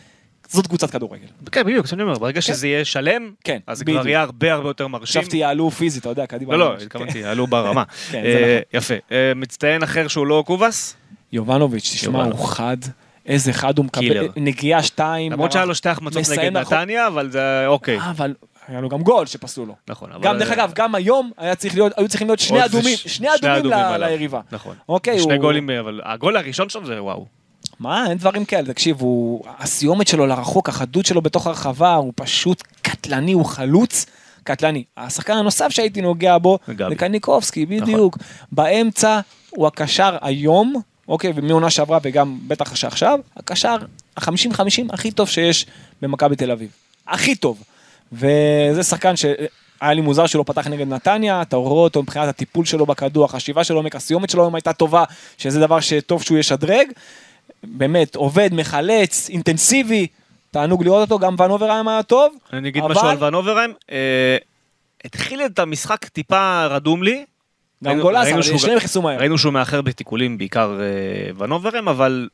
זאת קבוצת כדורגל.
כן, בדיוק, זה אני אומר, ברגע שזה יהיה שלם,
כן,
אז זה. כבר יהיה הרבה הרבה יותר מרשים.
חשבתי יעלו פיזית, אתה יודע, קדימה.
לא, לא. התכוונתי, יעלו ברמה. [laughs]
כן,
אה,
זה
יפה. אה, מצטיין אחר שהוא לא קובאס?
יובנוביץ', תשמע. הוא חד, איזה חד הוא מקבל. נגיעה שתיים.
למרות שהיה לו שתי החמצות נגד
נכון.
נתניה, אבל זה אוקיי.
אה, אבל היה לו גם גול שפסלו לו.
נכון. אבל-
גם, דרך אגב, גם היום היה צריך להיות, היו צריכים להיות שני אדומים, שני אדומים. ליריבה.
נכון.
אוקיי,
שני גולים, אבל הגול הראשון שם זה וואו.
מה, אין דברים כאלה, תקשיב, הוא, הסיומת שלו לרחוק, החדות שלו בתוך הרחבה, הוא פשוט קטלני, הוא חלוץ קטלני. השחקן הנוסף שהייתי נוגע בו,
זה גבי. נכון.
קניקובסקי, בדיוק. באמצע הוא הקשר היום, אוקיי, ומעונה שעברה וגם בטח שעכשיו, הקשר ה-50-50 הכי טוב שיש במכבי תל אביב. הכי טוב. וזה שחקן ש... היה לי מוזר שלא פתח נגד נתניה, אתה רואה אותו מבחינת הטיפול שלו בכדור, החשיבה שלו, עומק הסיומת שלו היום הייתה טובה, שזה דבר שטוב שהוא ישדרג. באמת, עובד, מחלץ, אינטנסיבי, תענוג לראות אותו, גם ון אוברהיים היה טוב.
אני אגיד
אבל
משהו על ון אוברהיים. אה, התחיל את המשחק טיפה רדום לי.
גם
ראינו-
גולס,
ראינו
אבל
שהוא-
שניהם נכנסו מהר.
ראינו שהוא מאחר בתיקולים, בעיקר אה, ון אוברהיים, אבל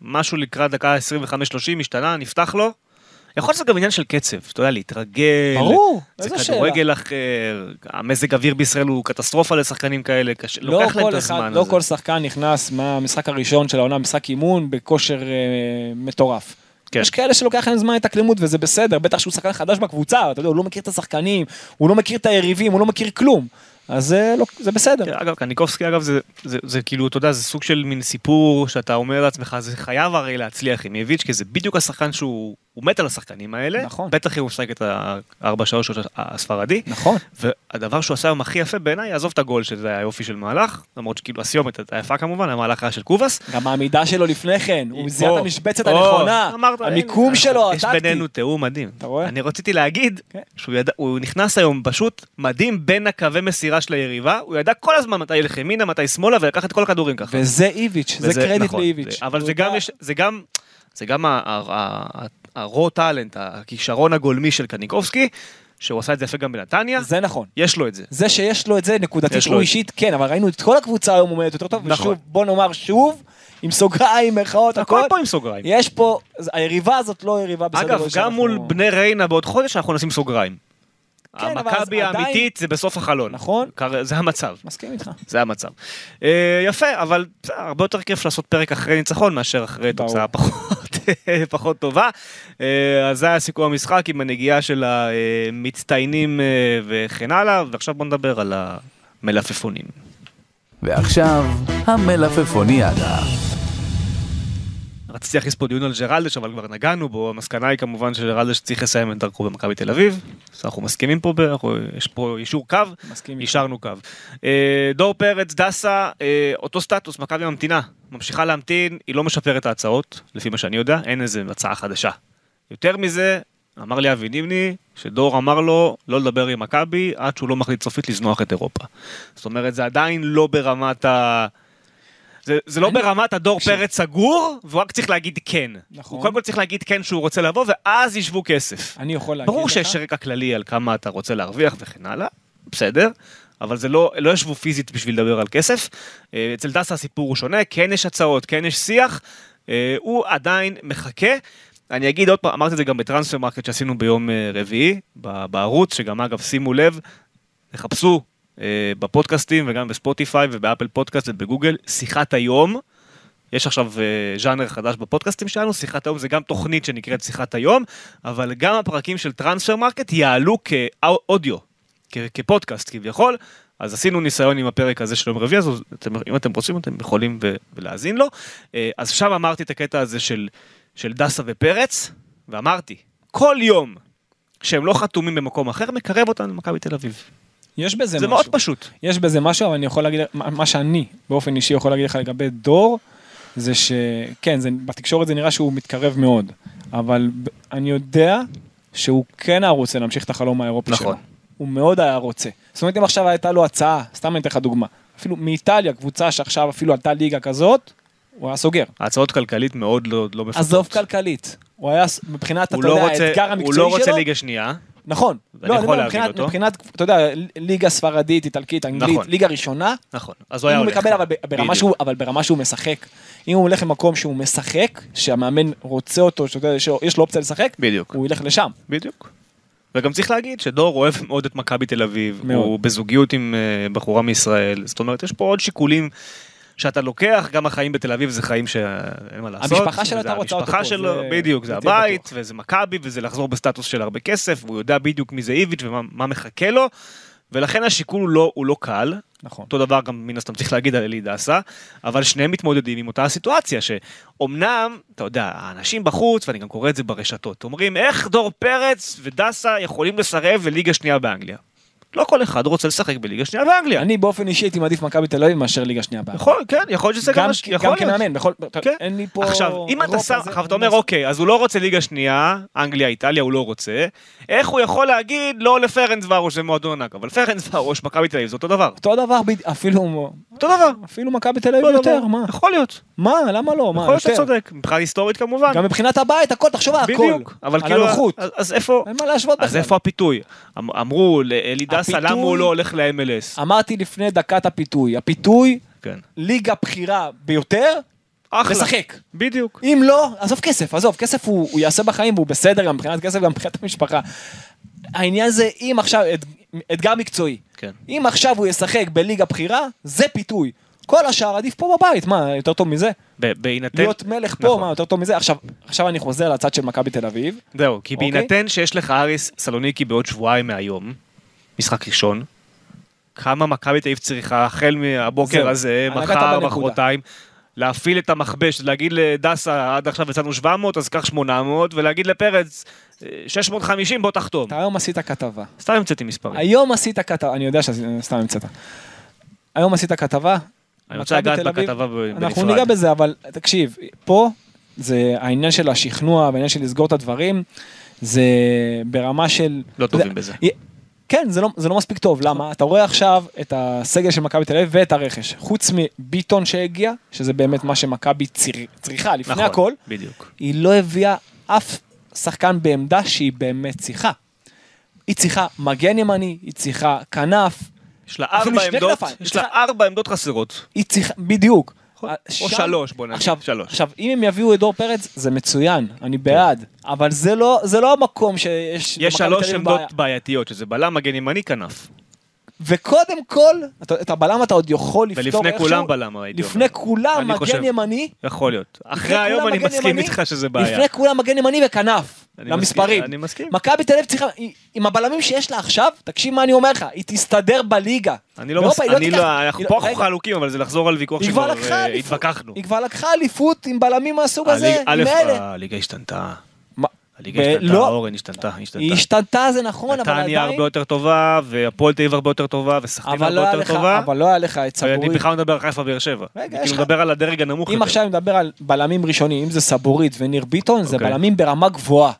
משהו לקראת דקה 25-30 השתנה, נפתח לו. יכול להיות שזה גם עניין של קצב, אתה יודע, להתרגל.
ברור,
זה
איזו שאלה.
כדורגל אחר, המזג אוויר בישראל הוא קטסטרופה לשחקנים כאלה, קשה-
לא
לוקח להם את הזמן
אחד,
הזה.
לא כל שחקן נכנס מהמשחק הראשון של העונה, משחק אימון, בכושר אה, מטורף.
כן.
יש כאלה שלוקח להם זמן התאקלמות וזה בסדר, בטח שהוא שחקן חדש בקבוצה, אתה יודע, הוא לא מכיר את השחקנים, הוא לא מכיר את היריבים, הוא לא מכיר כלום. אז זה, לא, זה בסדר.
כן, אגב, קניקובסקי אגב זה, זה, זה כאילו, אתה יודע, זה סוג של מין סיפור שאתה אומר לעצמך, זה חייב הרי להצליח עם איביץ', כי זה בדיוק השחקן שהוא, הוא מת על השחקנים האלה,
נכון.
בטח אם הוא משחק את ה-4-3 הספרדי,
נכון.
והדבר שהוא עשה היום הכי יפה בעיניי, עזוב את הגול שזה היה יופי של מהלך, למרות שכאילו הסיומת הייתה יפה כמובן, המהלך היה של קובאס.
גם העמידה שלו לפני כן, הוא זיהה את המשבצת הנכונה,
אמרת,
המיקום שלו,
יש
הטקטי.
בינינו תיאום מדהים.
אתה רואה?
אני רציתי להגיד
כן.
שהוא נכנס היום פשוט מדהים בין הקווי מסירה של היריבה, הוא ידע כל הזמן מתי ילך ימינה, מתי שמאלה, ולקח את כל הכדורים ככה.
וזה איביץ', זה קרדיט
נכון,
לאיביץ'.
אבל יש, זה גם, זה גם הרו טאלנט, הכישרון הגולמי של קניקובסקי, שהוא עשה את זה יפה גם בנתניה,
זה נכון.
יש לו את זה.
זה שיש לו את זה נקודתית, הוא אישית כן, אבל ראינו את כל הקבוצה היום עומדת יותר טוב,
נכון.
ושוב, בוא נאמר שוב, עם סוגריים, מירכאות,
הכל
הכל,
פה עם סוגריים.
יש פה, היריבה הזאת לא יריבה בסדר.
אגב, גם מול בני ריינה בעוד חודש אנחנו נשים סוגריים.
כן,
המכבי
אז עדיין-
האמיתית זה בסוף החלון.
נכון.
זה המצב.
מסכים איתך.
זה המצב. אה, יפה, אבל הרבה יותר כיף לעשות פרק אחרי ניצחון מאשר אחרי. תוצאה פחות, [laughs] פחות טובה. אה, אז זה היה סיכום המשחק עם הנגיעה של המצטיינים אה, וכן הלאה, ועכשיו בוא נדבר על המלפפונים.
ועכשיו, המלפפוניאדה.
רציתי להכניס פה דיון על ג'רלדש, אבל כבר נגענו בו, המסקנה היא כמובן שג'רלדש צריך לסיים את דרכו במכבי תל אביב. אז אנחנו מסכימים פה, אנחנו- יש פה אישור קו. אישרנו קו. אה, דור פרץ, דסה, אה, אותו סטטוס, מכבי ממתינה, ממשיכה להמתין, היא לא משפרת את ההצעות, לפי מה שאני יודע, אין איזה הצעה חדשה. יותר מזה, אמר לי אבי נימני, שדור אמר לו לא לדבר עם מכבי עד שהוא לא מחליט סופית לזנוח את אירופה. זאת אומרת, זה עדיין לא ברמת ה... זה, זה לא ברמת הדור. פרץ סגור, והוא רק צריך להגיד כן.
נכון.
הוא קודם כל צריך להגיד כן שהוא רוצה לבוא, ואז ישבו כסף.
אני יכול להגיד לך.
ברור שיש רקע כללי על כמה אתה רוצה להרוויח וכן הלאה, בסדר, אבל זה לא, לא ישבו פיזית בשביל לדבר על כסף. אה, אצל דסה הסיפור הוא שונה, כן יש הצעות, כן יש שיח, אה, הוא עדיין מחכה. אני אגיד עוד פעם, אמרתי את זה גם ב Transfer Market שעשינו ביום אה, רביעי, בערוץ, שגם אגב, שימו לב, תחפשו בפודקאסטים וגם בספוטיפיי ובאפל פודקאסט ובגוגל, שיחת היום. יש עכשיו אה, ז'אנר חדש בפודקאסטים שלנו, שיחת היום זה גם תוכנית שנקראת שיחת היום, אבל גם הפרקים של Transfer Market יעלו כאודיו, כפודקאסט כביכול. אז עשינו ניסיון עם הפרק הזה של יום רביעי, אז אתם, אם אתם רוצים אתם יכולים ולהאזין לו. אה, אז שם אמרתי את הקטע הזה של, של דסה ופרץ, ואמרתי, כל יום שהם לא חתומים במקום אחר, מקרב אותנו למכבי תל אביב.
יש בזה
זה
משהו.
מאוד פשוט.
יש בזה משהו, אבל אני יכול להגיד, מה שאני באופן אישי יכול להגיד לך לגבי דור, זה שכן, זה, בתקשורת זה נראה שהוא מתקרב מאוד, אבל אני יודע שהוא כן היה רוצה להמשיך את החלום האירופי
נכון.
שלו. הוא מאוד היה רוצה. זאת אומרת, אם עכשיו הייתה לו הצעה, סתם אני אתן לך דוגמה, אפילו מאיטליה, קבוצה שעכשיו אפילו עלתה ליגה כזאת, הוא היה סוגר.
ההצעות כלכלית מאוד לא, לא מפתות.
עזוב כלכלית, הוא היה, מבחינת, אתה
הוא לא
יודע,
רוצה-
האתגר
הוא
המקצועי
לא רוצה
שלו,
ליגה שנייה.
נכון.
ואני
לא, אני
יכול להבין
מבחינת,
אותו.
מבחינת, אתה יודע, ליגה ספרדית, איטלקית, אנגלית,
נכון.
ליגה ראשונה,
נכון. אז הוא היה
הוא
הולך.
מקבל, אבל ברמה. שהוא, אבל ברמה שהוא משחק. אם הוא הולך למקום שהוא משחק, שהמאמן רוצה אותו, שאתה יודע, שיש לו אופציה לשחק,
בדיוק.
הוא ילך לשם.
בדיוק. וגם צריך להגיד שדור אוהב מאוד את מכבי תל אביב,
מאוד.
הוא בזוגיות עם אה, בחורה מישראל, זאת אומרת יש פה עוד שיקולים שאתה לוקח, גם החיים בתל אביב זה חיים שאין מה לעשות.
המשפחה שלו הייתה רוצה אותו
המשפחה
פה,
שלו,
זה-
בדיוק,
זה
זה הבית,
בטוח.
וזה מכבי, וזה לחזור בסטטוס של הרבה כסף, והוא יודע בדיוק מי זה איביץ' ומה מה מחכה לו, ולכן השיקול הוא לא, הוא לא קל,
נכון.
אותו דבר גם מן הסתם צריך להגיד על אלי דסה, אבל שניהם מתמודדים עם אותה הסיטואציה, שאומנם, אתה יודע, האנשים בחוץ, ואני גם קורא את זה ברשתות, אומרים איך דור פרץ ודסה יכולים לסרב לליגה שנייה באנגליה. לא כל אחד רוצה לשחק בליגה שנייה באנגליה.
אני באופן אישי הייתי מעדיף מכבי תל אביב מאשר ליגה שנייה בארץ.
יכול, כן, יכול להיות שזה גם, מש- יכול
גם. כמאמן, בכל,
כן.
אין לי פה...
עכשיו, אם אתה שם, עכשיו אתה אומר, אוקיי, אז הוא לא רוצה ליגה שנייה, אנגליה, איטליה, הוא לא רוצה, איך הוא יכול להגיד לא לפרנס ורוש, זה מועדון ענק, אבל פרנס ורוש, מכבי תל אביב, זה אותו דבר.
אותו דבר, אפילו
אותו דבר.
אפילו מכבי תל אביב יותר. מה?
יכול להיות.
מה, למה לא? מה,
יכול להיות שאתה? צודק, מבחינה היסטורית כמובן.
גם מבחינת הבית, הכל, תחשוב על הכל.
בדיוק, אבל
על
כאילו,
הנוחות.
אז- אז איפה,
אין מה להשוות
אז
בכלל.
איפה הפיתוי? אמ- אמרו לאלי דסה,
הפיתוי-
למה הוא לא הולך ל-MLS?
אמרתי לפני דקת הפיתוי, הפיתוי,
כן.
ליגה בכירה ביותר,
אחלה.
לשחק.
בדיוק.
אם לא, עזוב כסף, עזוב, כסף הוא, הוא יעשה בחיים והוא בסדר גם מבחינת כסף, גם מבחינת המשפחה. העניין זה, אם עכשיו, את, אתגר מקצועי,
כן.
אם עכשיו הוא ישחק בליגה בכירה, זה פיתוי. כל השאר עדיף פה בבית, מה, יותר טוב מזה?
ב- בהינתן...
להיות מלך פה,
נכון.
מה, יותר טוב מזה? עכשיו, עכשיו אני חוזר לצד של מכבי תל אביב.
זהו, כי
אוקיי.
בהינתן שיש לך אריס סלוניקי בעוד שבועיים מהיום, משחק ראשון, כמה מכבי תל אביב צריכה החל מהבוקר הזה, מחר. מחרתיים, להפעיל את המכבש, להגיד לדסה, עד עכשיו יצאנו 700, אז קח 800, ולהגיד לפרץ, אה, 650, בוא תחתום.
אתה היום עשית כתבה.
סתם המצאתי מספרים.
היום עשית כתבה, אני יודע שסתם המצאת. היום עשית כתבה.
אני רוצה לגעת בכתבה בנפרד.
אנחנו ניגע בזה, אבל תקשיב, פה זה העניין של השכנוע והעניין של לסגור את הדברים, זה ברמה של...
לא טובים בזה.
כן, זה לא, זה לא מספיק טוב, למה? אתה רואה עכשיו את הסגל של מכבי תל אביב ואת הרכש. חוץ מביטון שהגיע, שזה באמת מה שמכבי ציר, צריכה לפני
נכון,
הכל,
בדיוק.
היא לא הביאה אף שחקן בעמדה שהיא באמת צריכה. היא צריכה מגן ימני, היא צריכה כנף,
יש לה ארבע עמדות. יש לה ארבע עמדות חסרות.
היא צריכה, בדיוק.
או
שם-
שלוש, בוא נגיד,
עכשיו,
שלוש.
עכשיו, אם הם יביאו את דור פרץ, זה מצוין, אני בעד, אבל זה לא, זה לא המקום שיש...
יש שלוש עמדות. בעייתיות, שזה בלם, מגן ימני, כנף.
וקודם כל, אתה- את הבלם אתה עוד יכול לפתור
ולפני
איכשהו.
כולם בלם, הייתי
לפני
אומר.
כולם
אני חושב.
מגן ימני.
יכול להיות. אחרי
לפני
היום
כולם
אני מסכים
ימני,
איתך שזה בעיה.
לפני כולם מגן ימני וכנף. למספרים.
מסכים, אני מסכים.
מכבי תל אביב צריכה, עם הבלמים שיש לה עכשיו, תקשיב מה אני אומר לך, היא תסתדר בליגה.
אני לא
באירופה
מס...
היא
אני לא... אנחנו
היא
פה
לא-
אנחנו חלוקים, אבל זה לחזור על ויכוח שכבר אה. התווכחנו.
היא כבר לקחה אליפות עם בלמים מהסוג הזה, עם אלה.
הליגה השתנתה. הליגה השתנתה,
לא.
אורן השתנתה, השתנתה.
היא השתנתה זה נכון, אבל
נתניה
עדיין...
הרבה יותר טובה, והפועל תל אביב הרבה יותר טובה, וסכנין
אבל
הרבה
לא
יותר
לך,
טובה.
אבל לא היה לך את
ואני
סבורית.
בכלל מדבר על חיפה באר שבע. אני כאילו מדבר על הדרג הנמוך
אם
יותר.
עכשיו נדבר על בלמים ראשונים, אם זה סבורית וניר ביטון, זה
אוקיי.
בלמים ברמה גבוהה.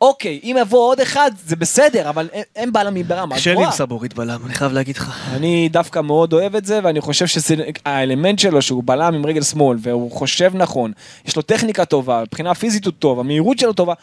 אוקיי, אם יבוא עוד אחד, זה בסדר, אבל הם בלמים ברמה
קשה לי עם
גבוהה.
סבורית בלם, אני חייב להגיד לך.
אני דווקא מאוד אוהב את זה, ואני חושב שזה האלמנט שלו, שהוא בלם עם רגל שמאל, והוא חושב נכון, יש לו טכניקה טובה, מבחינה פיזית הוא טוב, המהירות שלו טובה.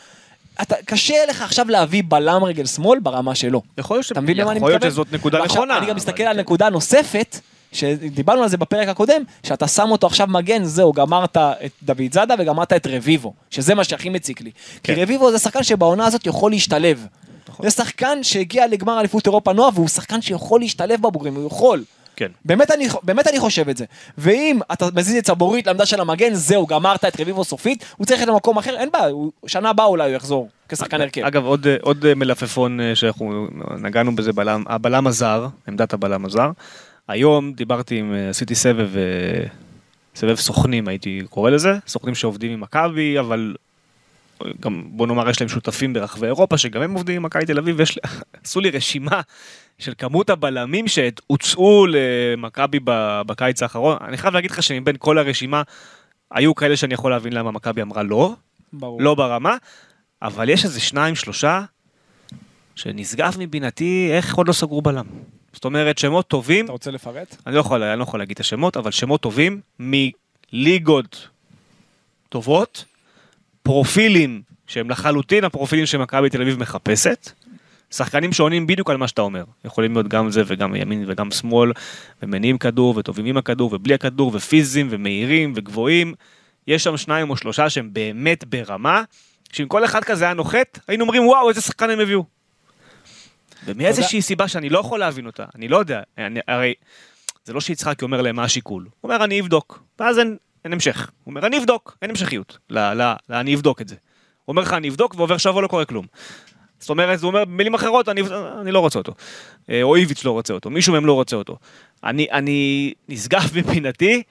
אתה, קשה לך עכשיו להביא בלם רגל שמאל ברמה שלו.
יכול להיות ש-
אתה מבין למה אני
יכול להיות
מתכוון?
שזאת נקודה
ועכשיו,
נכונה.
אני גם
אבל-
מסתכל על נקודה נוספת, שדיברנו על זה בפרק הקודם, שאתה שם אותו עכשיו מגן, זהו, גמרת את דוד זאדה וגמרת את רביבו, שזה מה שהכי מציק לי.
כן.
כי רביבו זה שחקן שבעונה הזאת יכול להשתלב.
נכון.
זה שחקן שהגיע לגמר אליפות אירופה נוער, והוא שחקן שיכול להשתלב בבוגרים, הוא יכול.
כן.
באמת אני, באמת אני חושב את זה. ואם אתה מזיז את סבורית לעמדה של המגן, זהו, גמרת את רביבו סופית, הוא צריך ללכת למקום אחר, אין בעיה, שנה הבאה אולי הוא יחזור כשחקן הרכב.
אגב, עוד, עוד מלפפון אה, שאנחנו נגענו בזה, בלם, הבלם הזר, עמדת הבלם הזר. היום דיברתי עם, אה, עשיתי סבב, אה, סבב סוכנים הייתי קורא לזה, סוכנים שעובדים עם מכבי, אבל גם בוא נאמר יש להם שותפים ברחבי אירופה שגם הם עובדים עם מכבי תל אביב, [laughs] עשו לי רשימה של כמות הבלמים שהוצאו למכבי בקיץ האחרון. אני חייב להגיד לך שמבין כל הרשימה, היו כאלה שאני יכול להבין למה מכבי אמרה לא,
ברור.
לא ברמה, אבל יש איזה שניים, שלושה, שנשגב מבינתי איך עוד לא סגרו בלם. זאת אומרת, שמות טובים,
אתה רוצה לפרט?
אני לא יכול, אני לא יכול להגיד את השמות, אבל שמות טובים מליגות טובות, פרופילים שהם לחלוטין הפרופילים שמכבי תל אביב מחפשת. שחקנים שעונים בדיוק על מה שאתה אומר. יכולים להיות גם זה וגם ימין וגם שמאל, ומניעים כדור, וטובים עם הכדור, ובלי הכדור, ופיזיים, ומהירים, וגבוהים. יש שם שניים או שלושה שהם באמת ברמה, שאם כל אחד כזה היה נוחת, היינו אומרים וואו איזה שחקן הם הביאו. ומאיזושהי סיבה שאני לא יכול להבין אותה, אני לא יודע, אני, הרי זה לא שיצחקי אומר להם מה השיקול, הוא אומר אני אבדוק, ואז אין, אין המשך, הוא אומר אני אבדוק, אין המשכיות, לא, לא, לא, אני אבדוק את זה. הוא אומר לך אני אבדוק ועובר שבוע לא קורה כלום. זאת אומרת, הוא אומר במילים אחרות, אני, אני לא רוצה אותו. אה, או איביץ' לא רוצה אותו, מישהו מהם לא רוצה אותו. אני, אני נשגב מבינתי,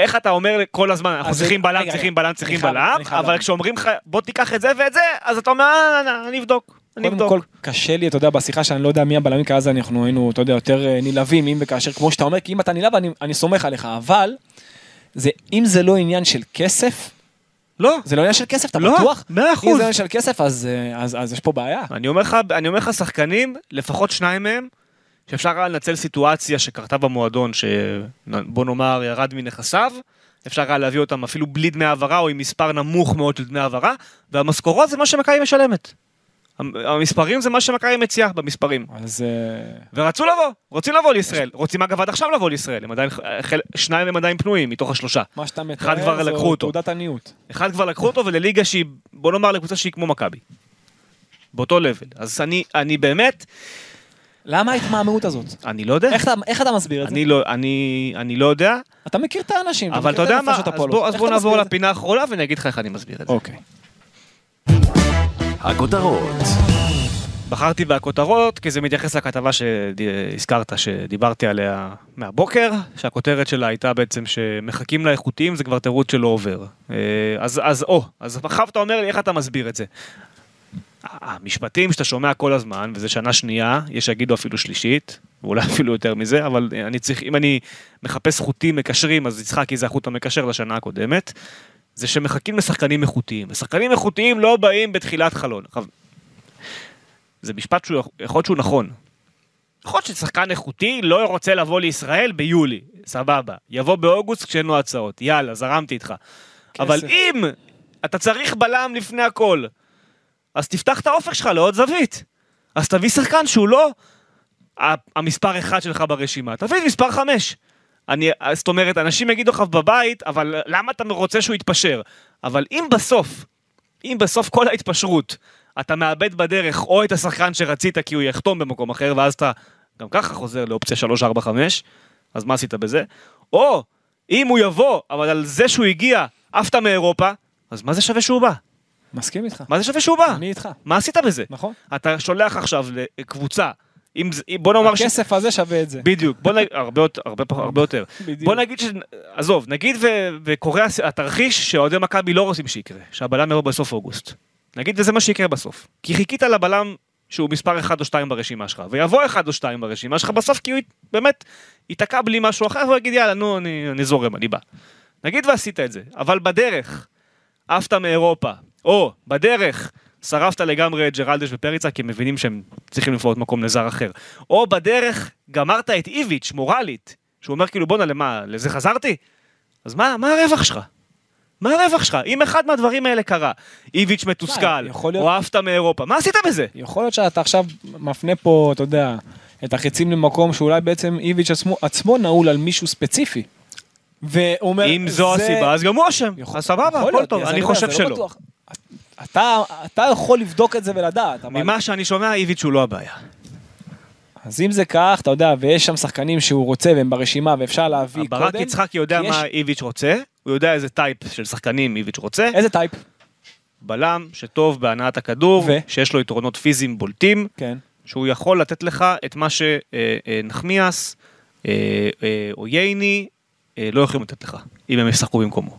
איך אתה אומר כל הזמן, אנחנו צריכים בלם, צריכים בלם, צריכים בלם, אבל. כשאומרים לך בוא תיקח את זה ואת זה, אז אתה אומר "אה, אה, אני אבדוק,
קודם. כל קשה לי, אתה יודע, בשיחה שאני לא יודע מי הבלמים, כי אז אנחנו היינו, אתה יודע, יותר נלהבים, אם וכאשר, כמו שאתה אומר, כי אם אתה נלהב, אני, אני סומך עליך, אבל, זה, אם זה לא עניין של כסף,
לא,
זה לא עניין של כסף, אתה
לא,
בטוח?
מאה
אם
אחוז.
זה עניין של כסף, אז, אה, אז, אז יש פה בעיה.
אני אומר לך, אני אומר לך שחקנים, לפחות שניים מהם, שאפשר היה לנצל סיטואציה שקרתה במועדון, שבוא נאמר ירד מנכסיו, אפשר היה להביא אותם אפילו בלי דמי העברה או עם מספר נמוך מאוד של דמי העברה, והמשכורות זה מה שמכבי משלמת. המ- המספרים זה מה שמכבי מציעה במספרים.
אז אה,
ורצו לבוא, רוצים לבוא לישראל, רוצים אגב עד עכשיו לבוא לישראל, הם עדיין, חל- שניים הם עדיין פנויים מתוך השלושה.
מה שאתה מתאר זו. תעודת עניות.
אחד כבר לקחו אותו ולליגה שהיא, בוא נאמר לקבוצה שהיא כמו מכבי. באותו לבל. אז אני, אני באמת,
למה ההתמהמהות הזאת?
אני לא יודע.
איך אתה, איך אתה מסביר את זה?
אני לא, אני, אני לא יודע,
אתה מכיר את האנשים,
אבל אתה
מכיר
יודע
את
מה, אז
הפועלות.
בוא, אז
איך
בוא
אתה
נעבור
מסביר את זה?
לפינה האחרונה ואני אגיד לך איך אני מסביר את זה.
אוקיי.
הכותרות,
בחרתי בכותרות כי זה מתייחס לכתבה שהזכרת, שדיברתי עליה מהבוקר, שהכותרת שלה הייתה בעצם שמחכים לאיכותיים זה כבר תירוץ שלא עובר. אה, אז, אז או, אז עכשיו אתה אומר לי איך אתה מסביר את זה. המשפטים שאתה שומע כל הזמן, וזה שנה שנייה, יש שיגידו אפילו שלישית, ואולי אפילו יותר מזה, אבל אני צריך, אם אני מחפש חוטים מקשרים, אז יצחקי זה החוט המקשר לשנה הקודמת, זה שמחכים לשחקנים איכותיים. ושחקנים איכותיים לא באים בתחילת חלון. זה משפט שהוא יכול להיות שהוא נכון. יכול להיות ששחקן איכותי לא רוצה לבוא לישראל ביולי, סבבה. יבוא באוגוסט כשאין לו הצעות, יאללה, זרמתי איתך. אבל אם אתה צריך בלם לפני הכל, אז תפתח את האופק שלך לעוד זווית. אז תביא שחקן שהוא לא המספר אחד שלך ברשימה, תביא את מספר חמש. אני, זאת אומרת, אנשים יגידו לך בבית, אבל למה אתה רוצה שהוא יתפשר? אבל אם בסוף, אם בסוף כל ההתפשרות, אתה מאבד בדרך או את השחקן שרצית כי הוא יחתום במקום אחר, ואז אתה גם ככה חוזר לאופציה 3, 4, 5, אז מה עשית בזה? או, אם הוא יבוא, אבל על זה שהוא הגיע, עפת מאירופה, אז מה זה שווה שהוא בא?
מסכים איתך.
מה זה שווה שהוא בא?
אני איתך.
מה עשית בזה?
נכון.
אתה שולח עכשיו לקבוצה, אם זה, בוא נאמר ש...
הכסף הזה שווה את זה.
בדיוק, בוא נגיד, הרבה, יותר- הרבה, הרבה יותר.
בדיוק.
בוא נגיד ש... עזוב, נגיד ו... וקורה התרחיש שאוהדי מכבי לא רוצים שיקרה, שהבלם יבוא בסוף אוגוסט. נגיד וזה מה שיקרה בסוף. כי חיכית לבלם שהוא מספר 1 או 2 ברשימה שלך, ויבוא 1 או 2 ברשימה שלך בסוף כי הוא באמת ייתקע בלי משהו אחר והוא יגיד יאללה נו אני, אני זורם, אני בא. נגיד ועשית את זה, אבל בדרך עפת מאירופה, או בדרך שרפת לגמרי את ג'רלדש ופריצה כי הם מבינים שהם צריכים לפנות מקום לזר אחר. או בדרך גמרת את איביץ' מורלית, שהוא אומר כאילו בואנה למה, לזה חזרתי? אז מה, מה הרווח שלך? מה הרווח שלך? אם אחד מהדברים האלה קרה, איביץ' מתוסכל,
להיות-
או עפת מאירופה, מה עשית בזה?
יכול להיות שאתה עכשיו מפנה פה, אתה יודע, את החיצים למקום שאולי בעצם איביץ' עצמו, עצמו נעול על מישהו ספציפי. ואומר,
אם זו
זה-
הסיבה, אז גם הוא אשם. אז סבבה, הכל טוב, אני חושב
לא
שלא.
אתה, אתה יכול לבדוק את זה ולדעת, אבל...
ממה שאני שומע, איביץ' הוא לא הבעיה.
אז אם זה כך, אתה יודע, ויש שם שחקנים שהוא רוצה והם ברשימה ואפשר להביא קודם.
ברק יצחקי יודע
יש-
מה איביץ' רוצה, הוא יודע איזה type של שחקנים איביץ' רוצה.
איזה type?
בלם שטוב בהנעת הכדור,
ו?
שיש לו יתרונות פיזיים בולטים,
כן.
שהוא יכול לתת לך את מה שנחמיאס או ייני אה, לא יכולים לתת לך, אם הם ישחקו במקומו.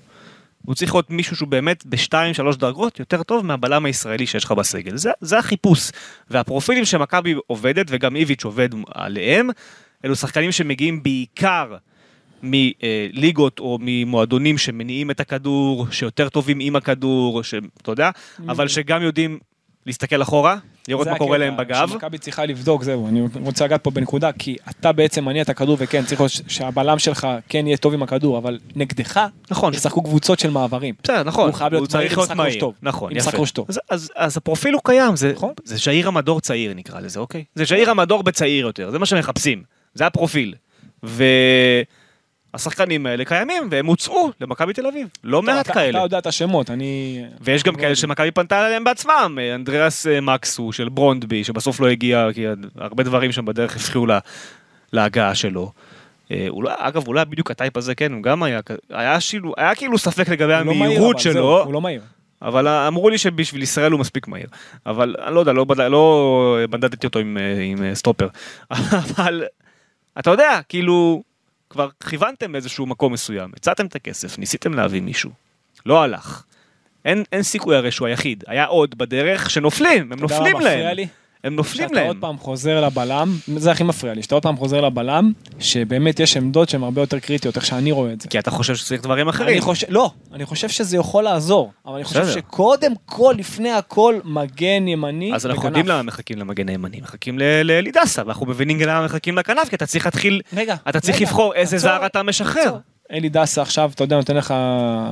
הוא צריך להיות מישהו שהוא באמת בשתיים, שלוש דרגות יותר טוב מהבלם הישראלי שיש לך בסגל. זה, זה החיפוש. והפרופילים שמכבי עובדת, וגם איביץ' עובד עליהם, אלו שחקנים שמגיעים בעיקר מליגות או ממועדונים שמניעים את הכדור, שיותר טובים עם הכדור, שאתה יודע, אבל שגם יודעים להסתכל אחורה, לראות מה קורה להם בגב.
שמכבי צריכה לבדוק, זהו, אני רוצה לגעת פה בנקודה, כי אתה בעצם מניע את הכדור, וכן, צריך שהבלם שלך כן יהיה טוב עם הכדור, אבל נגדך,
נכון.
ישחקו קבוצות של מעברים.
בסדר, נכון,
הוא חייב להיות
צריך
עם
להיות מהיר. נכון,
עם
יפה.
שק ראש טוב.
אז, אז, אז הפרופיל הוא קיים, זה,
נכון.
זה ז'איר המדור צעיר נקרא לזה, אוקיי? זה ז'איר המדור בצעיר יותר, זה מה שמחפשים, זה הפרופיל. והשחקנים האלה קיימים, והם הוצאו למכבי תל אביב, לא מעט
אתה-
כאלה.
אתה יודע את השמות, אני...
ויש גם
לא
כאלה
יודע.
שמכבי פנתה אליהם בעצמם, אה, אנדריאס אה, מקסו של ברונדבי, שבסוף לא הגיע, כי הרבה דברים שם בדרך הפריעו לה- להגעה שלו. אה, הוא לא, אגב, הוא לא בדיוק הטייפ הזה, כן, הוא גם היה, היה, שילו, היה כאילו ספק לגבי
הוא לא מהיר,
המהירות
זהו,
שלו,
הוא לא מהיר.
אבל אמרו לי שבשביל ישראל הוא מספיק מהיר. אבל אני לא יודע, לא, בד- לא בדדתי אותו עם, אה, עם אה, סטופר. [laughs] אבל אתה יודע, כאילו, כבר כיוונתם באיזשהו מקום מסוים, הצעתם את הכסף, ניסיתם להביא מישהו, לא הלך. אין, אין סיכוי הרי שהוא היחיד, היה עוד בדרך שנופלים, הם נופלים להם.
לי?
הם נופלים
שאתה עוד
להם.
פעם חוזר לבלם, זה הכי מפריע לי, שאתה עוד פעם חוזר לבלם, שבאמת יש עמדות שהן הרבה יותר קריטיות, איך שאני רואה את זה.
כי אתה חושב שצריך דברים אחרים.
אני חושב, לא, אני חושב שזה יכול לעזור, אבל אני חושב. שקודם כל, לפני הכל, מגן ימני
אז אנחנו. יודעים למה מחכים למגן הימני, מחכים לאלידסה, ואנחנו מבינים למה מחכים לכנף, כי אתה צריך להתחיל,
רגע,
אתה צריך
רגע,
לבחור איזה
עצור,
זר אתה משחרר.
אלי דסה עכשיו, אתה יודע, נותן לך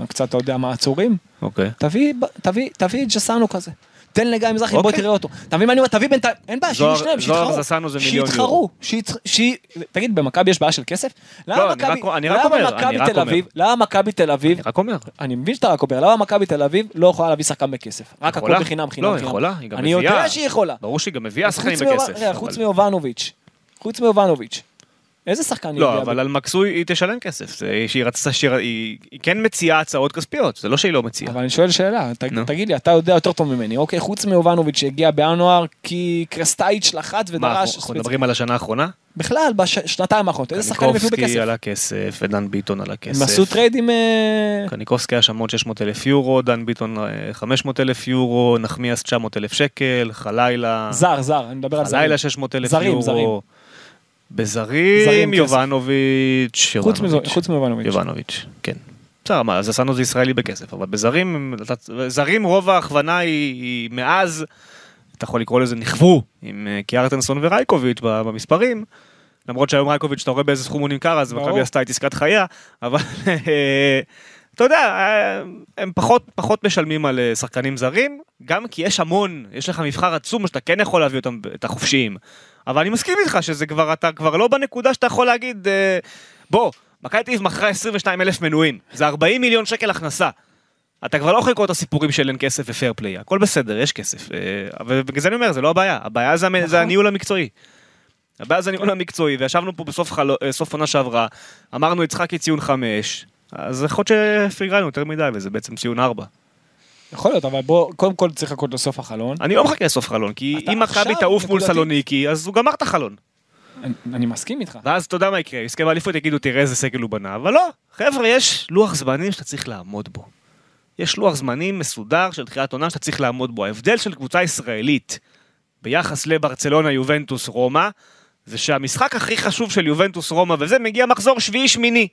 קצת, אתה יודע, מעצורים,
אוקיי.
תביא, תביא, תביא ג'סנו כזה. תן לגיא מזרחי, בוא
אוקיי.
תראה אותו. אתה מבין מה אני אומר? תביא בינתיים, אין בעיה, שיהיו
זוהר-
שניהם,
זוהר
שיתחרו.
זסנו זה מיליון
שיתחרו, שי- תגיד, במכבי יש בעיה של כסף? למה
לא, אני
מכבי-
אני אני
תל. אביב, למה מכבי תל אביב,
אני רק אומר.
אני מבין שאתה רק אומר, למה מכבי תל אביב לא יכולה להביא שחקן בכסף? רק? הכל בחינם, חינם,
לא,
חינם.
יכולה, היא גם
אני
מביאה.
יודע שהיא יכולה.
ברור שהיא גם מביאה שחקנים בכסף. אבל-
חוץ מיובנוביץ', חוץ מיובנוביץ', איזה שחקן היא
לא? אבל על מקסוי היא תשלם כסף. זה שהיא רצתה, היא היא כן מציעה הצעות כספיות, זה לא שהיא לא מציעה.
אבל אני שואל שאלה, ת-
נו.
תגיד לי, אתה יודע יותר טוב ממני, אוקיי, חוץ מיובנוביץ' שהגיע בינואר כי קרסטייץ' לחץ
מה,
ודרש,
אנחנו אנחנו מדברים על השנה האחרונה?
בכלל, בשנתיים האחרונות, איזה שחקנים הביאו
קניקובסקי
בכסף?
על הכסף, ודן ביטון על הכסף.
הם עשו טרייד עם... אה,
קניקובסקי היה שם עוד 600 אלף יורו, דן ביטון אה, 500 אלף יורו, נחמיאס 900 אלף שקל, חלילה...
זר, זר, אני מדבר על זרים.
חלילה 600 אלף יורו.
זרים. זרים, כסף.
יובנוביץ',
חוץ
יובנוביץ'.
חוץ מיובנוביץ'.
יובנוביץ', כן. בסדר, מה, אז עשינו זה ישראלי בכסף, אבל בזרים, זרים רוב ההכוונה היא, מאז, אתה יכול לקרוא לזה נכוו, עם אה, קיארטנסון ורייקוביץ' במספרים, למרות שהיום רייקוביץ', אתה רואה באיזה סכום הוא נמכר, אז. מכבי עשתה את עסקת חייה, אבל אה, אתה יודע, אה, הם פחות, פחות משלמים על שחקנים זרים, גם כי יש המון, יש לך מבחר עצום שאתה כן יכול להביא אותם, את החופשיים. אבל אני מסכים איתך שזה כבר, אתה כבר לא בנקודה שאתה יכול להגיד, אה, בוא, מכבי תל אביב מכרה 22 אלף מנויים, זה 40 מיליון שקל הכנסה. אתה כבר לא יכול לקרוא את הסיפורים של אין כסף ופייר פליי, הכל בסדר, יש כסף. אה, ובגלל זה אני אומר, זה לא הבעיה, הבעיה זה,
נכון.
זה הניהול המקצועי. הבעיה זה הניהול המקצועי, וישבנו פה בסוף חלו, אה, עונה שעברה, אמרנו יצחקי ציון 5, אז יכול להיות שפרגנו יותר מדי, וזה בעצם ציון 4.
יכול להיות, אבל בוא, קודם כל צריך לחכות לסוף החלון.
אני לא מחכה לסוף חלון, כי אם מכבי תעוף מול. סלוניקי, אז הוא גמר את החלון.
אני- אני מסכים איתך.
ואז אתה יודע מה יקרה, יזכה באליפות יגידו תראה איזה סגל הוא בנה, אבל לא, חבר'ה יש לוח זמנים שאתה צריך לעמוד בו. יש לוח זמנים מסודר של תחילת עונה שאתה צריך לעמוד בו. ההבדל של קבוצה ישראלית ביחס לברצלונה, יובנטוס, רומא, זה שהמשחק הכי חשוב של יובנטוס, רומא וזה מגיע מחזור שביעי-שמיני.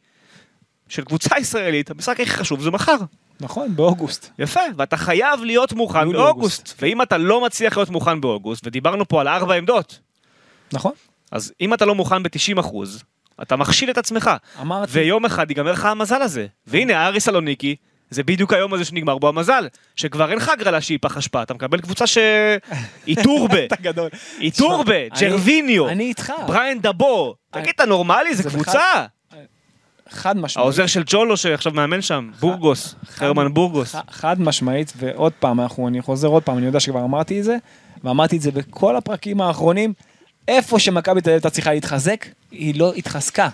של קבוצה ישראלית, המשחק הכי חשוב זה מחר.
נכון, באוגוסט.
יפה, ואתה חייב להיות מוכן
יולי,
באוגוסט. ואם אתה לא מצליח להיות מוכן באוגוסט, ודיברנו פה על ארבע עמדות,
נכון.
אז אם אתה לא מוכן ב-90 אחוז, אתה מכשיל את עצמך.
אמרתי,
ויום אחד ייגמר לך המזל הזה. והנה, אריס סלוניקי, זה בדיוק היום הזה שנגמר בו המזל. שכבר אין לך הגרלה שהיא פח אשפה, אתה מקבל קבוצה ש... [laughs] איטורבה,
אתה גדול.
היא
תשמע,
איטורבה,
אני-
ג'רוויניו,
אני איתך.
בריין
דאבו.
תגיד, אתה נורמלי? זה
זה
קבוצה.
חד משמעית.
העוזר של צ'ולו שעכשיו מאמן שם, בורגוס, חרמן בורגוס.
חד משמעית, ועוד פעם, אנחנו, אני חוזר עוד פעם, אני יודע שכבר אמרתי את זה, ואמרתי את זה בכל הפרקים האחרונים, איפה שמכבי תל אביב הייתה צריכה להתחזק, היא לא התחזקה.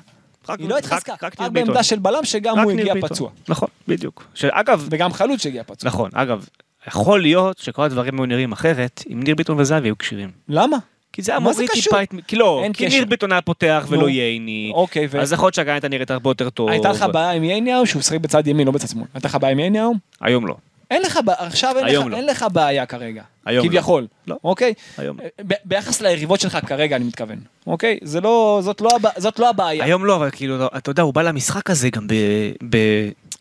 היא לא התחזקה,
רק.
בעמדה של בלם שגם הוא הגיע. פצוע.
נכון, בדיוק. שאגב,
וגם חלוץ שהגיע פצוע.
נכון, אגב, יכול להיות שכל הדברים היו נראים אחרת אם ניר ביטון וזהבי היו כשירים.
למה?
כי זה היה מוריד? טיפה את... כי לא,
אין
כי
קשר.
ניר ביטון היה פותח. ולא ייני.
אוקיי, ו-
אז יכול להיות שהגנה הייתה נראית הרבה יותר טוב.
הייתה לך בעיה עם ייניהו שהוא שיחק בצד ימין, לא בצד שמאל. הייתה לך בעיה עם ייניהו?
היום לא.
אין לך בעיה, עכשיו אין
היום
לך-
לא.
אין לך בעיה כרגע.
היום לא.
כביכול.
לא.
אוקיי?
היום.
ב- ביחס ליריבות שלך כרגע, אני מתכוון. אוקיי? זה לא, זאת לא הבע- זאת לא הבעיה.
היום לא, אבל כאילו, אתה יודע, הוא בא למשחק הזה גם ב... ב...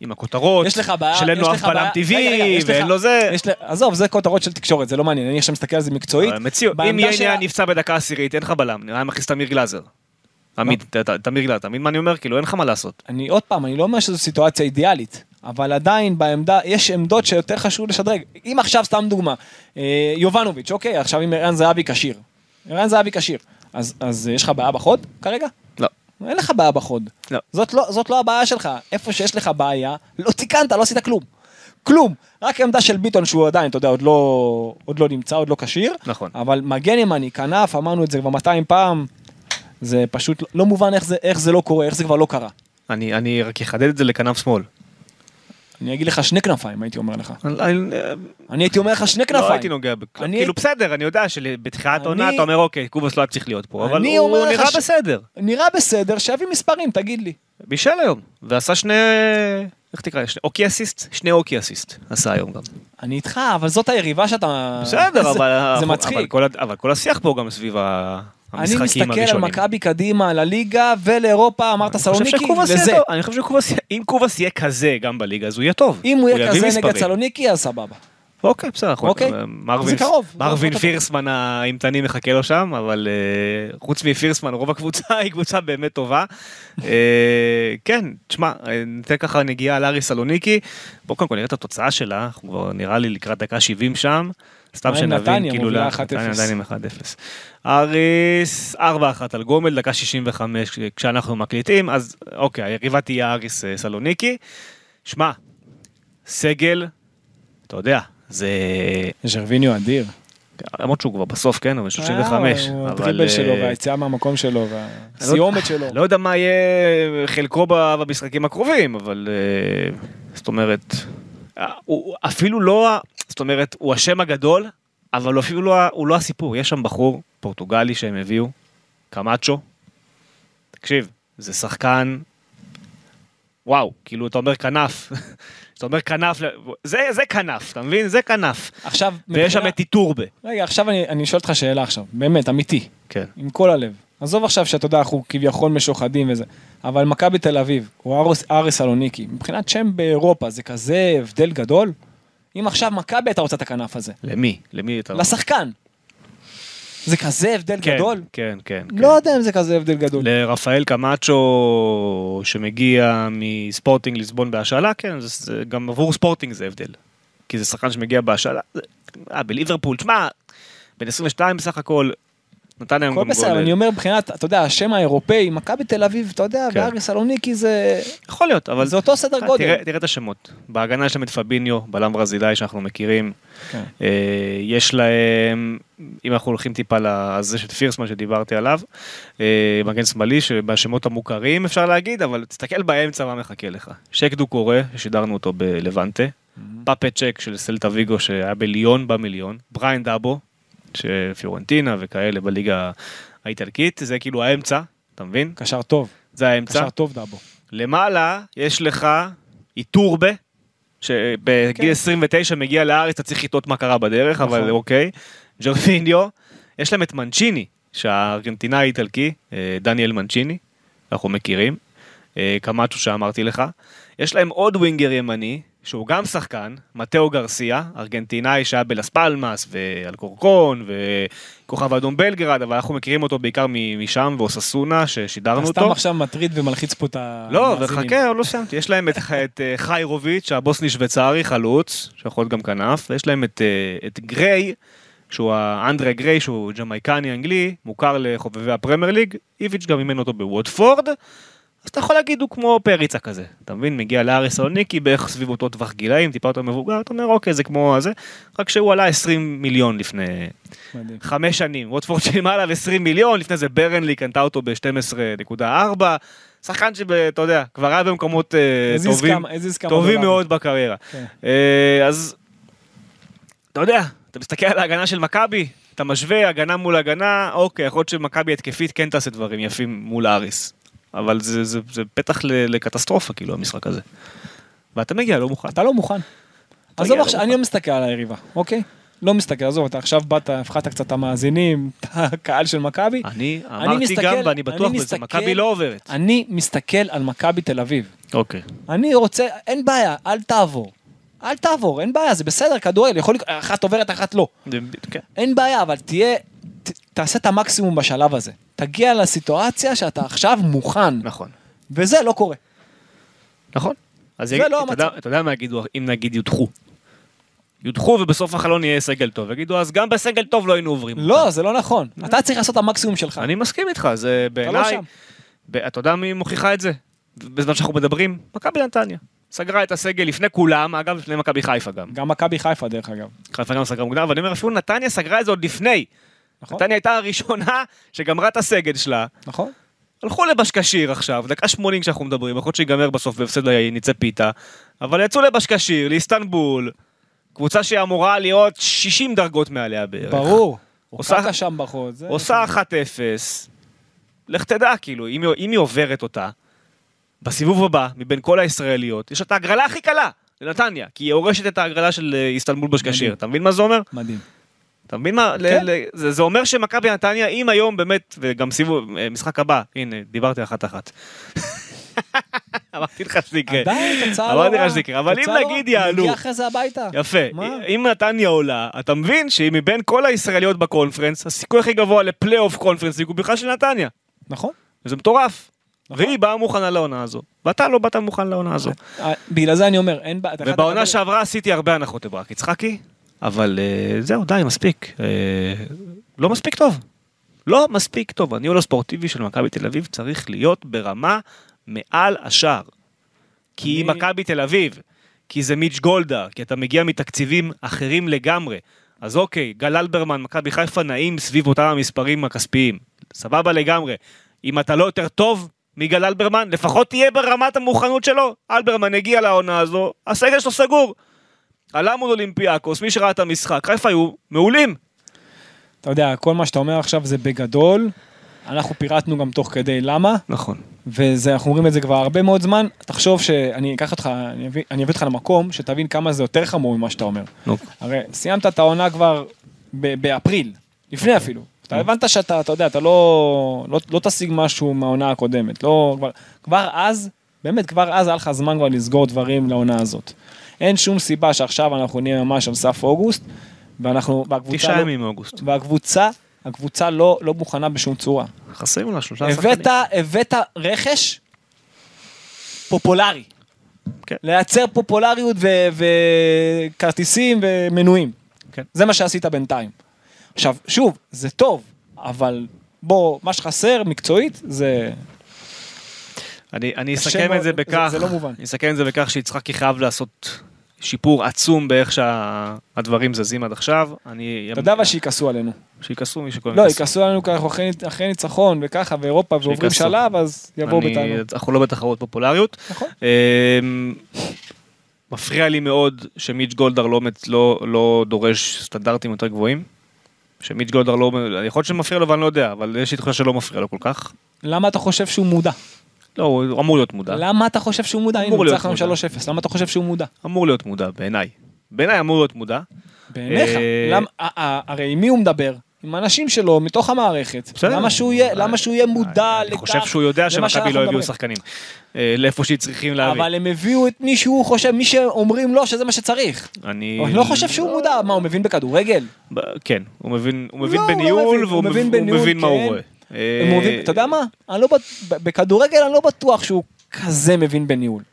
עם הכותרות,
יש לך בעיה,
שאין
יש
לו אף בלם טבעי, ואין לו זה.
עזוב, זה כותרות של תקשורת, זה לא מעניין, אני עכשיו מסתכל על זה מקצועית.
מציאות, אם
שלה-
נפצע בדקה עשירית, אין לך בלם, נראה מכניס את אמיר גלאזר. עמית, ת- ת- תמיר גלאזר, מבין מה אני אומר? כאילו, אין לך מה לעשות.
אני עוד פעם, אני לא אומר שזו סיטואציה אידיאלית, אבל עדיין בעמדה, יש עמדות שיותר חשוב לשדרג. אם עכשיו, סתם דוגמה, אה, יובנוביץ', אוקיי, עכשיו אם ערן זהבי כשיר. ערן זהבי כשיר. אז, יש לך בעיה בחוד כרגע?
לא.
אין לך בעיה בחוד.
לא.
זאת לא, זאת לא הבעיה שלך. איפה שיש לך בעיה, לא תיקנת, לא עשית כלום. כלום. רק עמדה של ביטון שהוא עדיין, אתה יודע, עוד לא, עוד לא נמצא, עוד לא כשיר.
נכון.
אבל מגן ימני, כנף, אמרנו את זה כבר 200 פעם. זה פשוט לא מובן איך זה, איך זה לא קורה, איך זה כבר לא קרה.
אני אני רק אחדד את זה לכנף שמאל.
אני אגיד לך שני כנפיים, הייתי אומר לך.
אני- אני
הייתי אומר לך שני כנפיים.
לא הייתי נוגע, בכ-
אני-
כאילו בסדר, אני יודע שבתחילת העונה
אני-
אתה אומר אוקיי, קובוס לא היה צריך להיות פה, אבל
אני
הוא נראה בסדר.
נראה בסדר, שיביא מספרים, תגיד לי.
בישל היום, ועשה שני, איך תקרא, אוקי אסיסט? שני אוקי אסיסט, עשה היום גם.
אני איתך, אבל זאת היריבה שאתה...
בסדר, אבל
זה
אבל
מצחיק.
אבל כל השיח פה גם סביב ה-
אני מסתכל על. מכבי קדימה, לליגה ולאירופה, אמרת סלוניקי, לזה.
אני חושב שקובאס, יהיה- אם קובאס יהיה כזה גם בליגה, אז הוא יהיה טוב.
אם הוא יהיה כזה נגד. סלוניקי, אז סבבה.
אוקיי, בסדר,
אוקיי.
מרווין- מרווין פירסמן האימתני מחכה לו שם, אבל אה, חוץ מפירסמן, רוב הקבוצה [laughs] היא קבוצה באמת טובה. אה, כן, תשמע, אה, ניתן ככה נגיעה על ארי סלוניקי. בוא קודם כל נראה את התוצאה שלה, אנחנו כבר נראה לי לקראת דקה 70 שם. סתם שנבין? כאילו,
מובילה
לא-
1-0.
נתניה עדיין עם 1-0. אריס 4-1 על גומל, דקה 65 כשאנחנו מקליטים, אז אוקיי, היריבה תהיה אריס אה, סלוניקי. שמע, סגל, אתה יודע, זה...
ז'רוויניו אדיר.
למרות שהוא כבר בסוף, כן, 35.
אה, הוא
אבל...
הדריבל שלו
אה,
והיציאה מהמקום שלו והסיומת שלו.
לא יודע מה יהיה חלקו במשחקים הקרובים, אבל זאת אומרת, הוא אפילו לא, זאת אומרת, הוא השם הגדול, אבל הוא אפילו לא, הוא לא הסיפור. יש שם בחור פורטוגלי שהם הביאו, קמאצ'ו. תקשיב, זה שחקן, וואו, כאילו אתה אומר כנף, [laughs] אתה אומר כנף, זה, זה כנף, אתה מבין? זה כנף.
עכשיו,
ויש שם
מבחינה-
את איטורבה.
רגע, עכשיו אני אני שואל אותך שאלה עכשיו, באמת, אמיתי.
כן.
עם כל הלב. עזוב עכשיו שאתה יודע, אנחנו כביכול משוחדים וזה, אבל מכבי תל אביב, או אריס סלוניקי, מבחינת שם באירופה, זה כזה הבדל גדול? אם עכשיו מכבי הייתה רוצה את הכנף הזה,
למי? למי אתה...
לשחקן. זה כזה הבדל
כן,
גדול?
כן, כן. כן.
לא יודע אם זה כזה הבדל גדול.
לרפאל קמאצ'ו שמגיע מספורטינג ליסבון בהשאלה, כן, זה, זה גם עבור ספורטינג זה הבדל. כי זה שחקן שמגיע בהשאלה, אה, בליברפול, תשמע, בן 22 בסך הכל, נתן היום
הכל
גם
בסדר,
גול.
אני אומר מבחינת, אתה יודע, השם האירופאי, מכבי תל אביב, אתה יודע,
כן.
ואריס סלוניקי זה...
יכול להיות, אבל
זה אותו סדר
אה,
גודל.
תראה, תראה את השמות. בהגנה יש להם את פביניו, בלם ברזילאי שאנחנו מכירים.
כן.
אה, יש להם, אם אנחנו הולכים טיפה לזה של פירסמן שדיברתי עליו, אה, מגן שמאלי שבשמות המוכרים אפשר להגיד, אבל תסתכל באמצע מה מחכה לך. שק דו קורא, ששידרנו אותו בלבנטה, פאפה שייק של סלטה ויגו שהיה בליון במיליון, בריין דאבו, שפיורנטינה וכאלה בליגה האיטלקית, זה כאילו האמצע, אתה מבין?
קשר טוב,
זה האמצע.
קשר טוב דאבו.
למעלה יש לך איטורבה, שבגיל
כן.
29 מגיע לארץ, אתה צריך לתהות מה קרה בדרך,
נכון.
אבל אוקיי. ג'רפיניו, יש להם את מנצ'יני, שהארגנטינאי איטלקי, אה, דניאל מנצ'יני, אנחנו מכירים, אה, קמאצ'ו שאמרתי לך. יש להם עוד winger ימני, שהוא גם שחקן, מתאו גרסיה, ארגנטינאי שהיה בלס פלמאס ואלקורקון וכוכב האדום בלגרד, אבל אנחנו מכירים אותו בעיקר משם, ואוסאסונה, ששידרנו
אתה
אותו.
סתם עכשיו מטריד ומלחיץ פה את
לא,
המאזינים.
וחכה, עוד לא סיימתי. יש להם את, את אה, חיירוביץ', הבוסני שוויצרי, חלוץ, שיכול להיות גם כנף, ויש להם את, אה, את גריי, שהוא האנדרה גריי, שהוא ג'מייקני אנגלי, מוכר לחובבי הפרמייר ליג, איביץ' גם אימן אותו בוודפורד, אתה יכול להגיד הוא כמו פריצה כזה, אתה מבין? מגיע לאריס סלוניקי בערך סביב אותו טווח גילאים, טיפה יותר מבוגר, אתה אומר אוקיי זה כמו זה, רק שהוא עלה 20 מיליון לפני
מדהים.
חמש שנים, ווטפורד שילמה עליו 20 מיליון, לפני זה ברנלי קנתה אותו ב-12.4, שחקן שאתה יודע, כבר היה במקומות
הזיז
טובים,
כמה-
טובים. מאוד בקריירה.
כן.
אה, אז, אתה יודע, אתה מסתכל על ההגנה של מכבי, אתה משווה הגנה מול הגנה, אוקיי, יכול להיות שמכבי התקפית כן תעשה דברים יפים מול אריס, אבל זה, זה, זה פתח לקטסטרופה, כאילו, המשחק הזה. ואתה מגיע לא מוכן.
אתה לא מוכן. עזוב
לא
עכשיו,
מוכן.
אני לא מסתכל על היריבה, אוקיי? לא מסתכל, עזוב, אתה עכשיו באת, הפחדת קצת את המאזינים, [laughs] את הקהל של מכבי.
אני
אני
אמרתי
מסתכל-
גם, ואני בטוח בזה, מכבי לא עוברת.
אני מסתכל על מכבי תל אביב.
אוקיי.
אני רוצה, אין בעיה, אל תעבור. אל תעבור, אין בעיה, זה בסדר, כדורגל, יכול לקרות, אחת עוברת, אחת לא.
כן.
אין בעיה, אבל תהיה, תעשה את המקסימום בשלב הזה. תגיע לסיטואציה שאתה עכשיו מוכן,
נכון.
וזה לא קורה.
נכון. אז
זה
יגיד-
לא
אתה יודע-
המצב.
אתה יודע מה יגידו אם נגיד יודחו. יודחו ובסוף החלון יהיה סגל טוב. יגידו אז גם בסגל טוב לא היינו עוברים.
לא, זה לא נכון. אתה צריך לעשות את המקסימום שלך.
אני מסכים איתך, זה
לא
בעיניי... אתה יודע מי מוכיחה את זה? בזמן שאנחנו מדברים? מכבי נתניה. סגרה את הסגל לפני כולם, אגב לפני מכבי חיפה גם.
גם מכבי חיפה, דרך אגב.
חיפה גם סגרה מוקדם, אבל אני אומר אפילו נתניה סגרה את זה עוד לפני.
נכון?
נתניה הייתה הראשונה שגמרה את הסגל שלה.
נכון?
הלכו לבשקשיר עכשיו, דקה 80 כשאנחנו מדברים, יכול להיות שיגמר בסוף בהפסד ניצי פיתה, אבל יצאו לבשקשיר, לאיסטנבול, קבוצה שהיא אמורה להיות 60 דרגות מעליה בערך.
ברור.
עושה-
שם בחוץ. זה-
עושה 1-0, לך תדע, כאילו, אם אם היא עוברת אותה, בסיבוב הבא, מבין כל הישראליות, יש את ההגרלה הכי קלה לנתניה, כי היא יורשת את ההגרלה של אה, איסטנבול בשקשיר. אתה מבין מה זה אומר?
מדהים.
אתה מבין מה?
כן.
ל- ל- זה, זה אומר שמכבי נתניה, אם היום באמת, וגם סיבוב, אה, משחק הבא, הנה, דיברתי אחת-אחת. [laughs] אמרתי לך שזה יקרה.
עדיין תוצאה לא
אמרתי לך. שזה יקרה, אבל אם
לא
נגיד. יעלו,
נגיע אחרי זה הביתה.
יפה? אם נתניה עולה, אתה מבין שהיא מבין כל הישראליות בקונפרנס, הסיכוי הכי גבוה לפלייאוף קונפרנס הוא בכלל של נתניה.
נכון.
וזה מטורף.
נכון.
והיא באה מוכנה לעונה הזו, ואתה לא באת מוכן לעונה הזו.
אה, בגלל זה אני אומר, אין בעיה.
ובעונה שעברה עשיתי הרבה הנחות לברק יצחקי, אבל אה, זהו, די, מספיק. אה, לא מספיק טוב. לא מספיק טוב. הניהול הספורטיבי של מכבי תל אביב צריך להיות ברמה מעל השאר. כי היא מכבי תל אביב, כי זה מיץ' גולדה, כי אתה מגיע מתקציבים אחרים לגמרי. אז אוקיי, גל אלברמן, מכבי חיפה נעים סביב אותם המספרים הכספיים. סבבה לגמרי. אם אתה לא יותר טוב מגל אלברמן, לפחות תהיה ברמת המוכנות שלו. אלברמן הגיע לעונה הזו, הסגל שלו סגור. עלה מול אולימפיאקוס, מי שראה את המשחק, חיפה היו מעולים.
אתה יודע, כל מה שאתה אומר עכשיו זה בגדול. אנחנו פירטנו גם תוך כדי למה,
נכון.
וזה, אנחנו אומרים את זה כבר הרבה מאוד זמן. תחשוב שאני אקח אותך, אני אביא, אני אביא אותך למקום שתבין כמה זה יותר חמור ממה שאתה אומר.
נו.
הרי סיימת את העונה כבר ב- באפריל, לפני אפילו. אתה הבנת שאתה, אתה יודע, אתה לא, לא, לא תשיג משהו מהעונה הקודמת. לא, כבר, כבר אז, באמת, כבר אז היה לך זמן כבר לסגור דברים לעונה הזאת. אין שום סיבה שעכשיו אנחנו נהיה ממש על סף אוגוסט, ואנחנו, והקבוצה
תשעה
לא,
ימים מאוגוסט.
והקבוצה, הקבוצה לא, לא מוכנה בשום צורה.
חסרים לה שלושה שחקנים.
הבאת, הבאת רכש פופולרי.
כן.
לייצר פופולריות ו- וכרטיסים ומנויים.
כן.
זה מה שעשית בינתיים. עכשיו, שוב, זה טוב, אבל בוא, מה שחסר מקצועית זה...
אני, אני אסכם את זה
זה-
בכך,
זה לא מובן.
אני אסכם את זה בכך שיצחקי חייב לעשות שיפור עצום באיך שהדברים זזים עד עכשיו. אני...
אתה יודע אבל שיכעסו עלינו.
שיכעסו מי שקוראים
לא, יכעסו עלינו כי אנחנו אחרי- ניצחון וככה, ואירופה ועוברים. שלב, אז יבואו בטענות.
אנחנו לא בתחרות פופולריות.
נכון.
אמ, מפריע לי מאוד שמיץ' גולדהר לא, לא, לא דורש סטנדרטים יותר גבוהים. שמיץ' גולדהר לא, יכול להיות שמפריע לו ואני לא יודע, אבל יש לי תחושה שלא מפריע לו כל כך.
למה אתה חושב שהוא מודע?
לא, הוא אמור להיות מודע.
למה אתה חושב שהוא מודע? הנה,
אמור
הוא לנו
מודע.
3-0, למה אתה חושב שהוא מודע?
אמור להיות מודע, בעיניי. בעיניי אמור להיות מודע.
בעיניך?
אה,
הרי עם מי הוא מדבר? עם אנשים שלו, מתוך המערכת.
בסדר.
למה שהוא יהיה- למה שהוא יהיה מודע
אני
לכך?
חושב שהוא יודע שמכבי לא הביאו? שחקנים. אה, לאיפה שהיא צריכים להביא.
אבל הם הביאו את מי שהוא חושב, מי שאומרים לו שזה מה שצריך.
אני...
אני לא חושב שהוא מודע, מה, הוא מבין בכדורגל?
כן, הוא מבין, בניהול, והוא
מבין
מה הוא
כן.
רואה.
הם
אה,
מבין- אתה יודע מה? אני לא בכדורגל אני לא בטוח שהוא כזה מבין בניהול.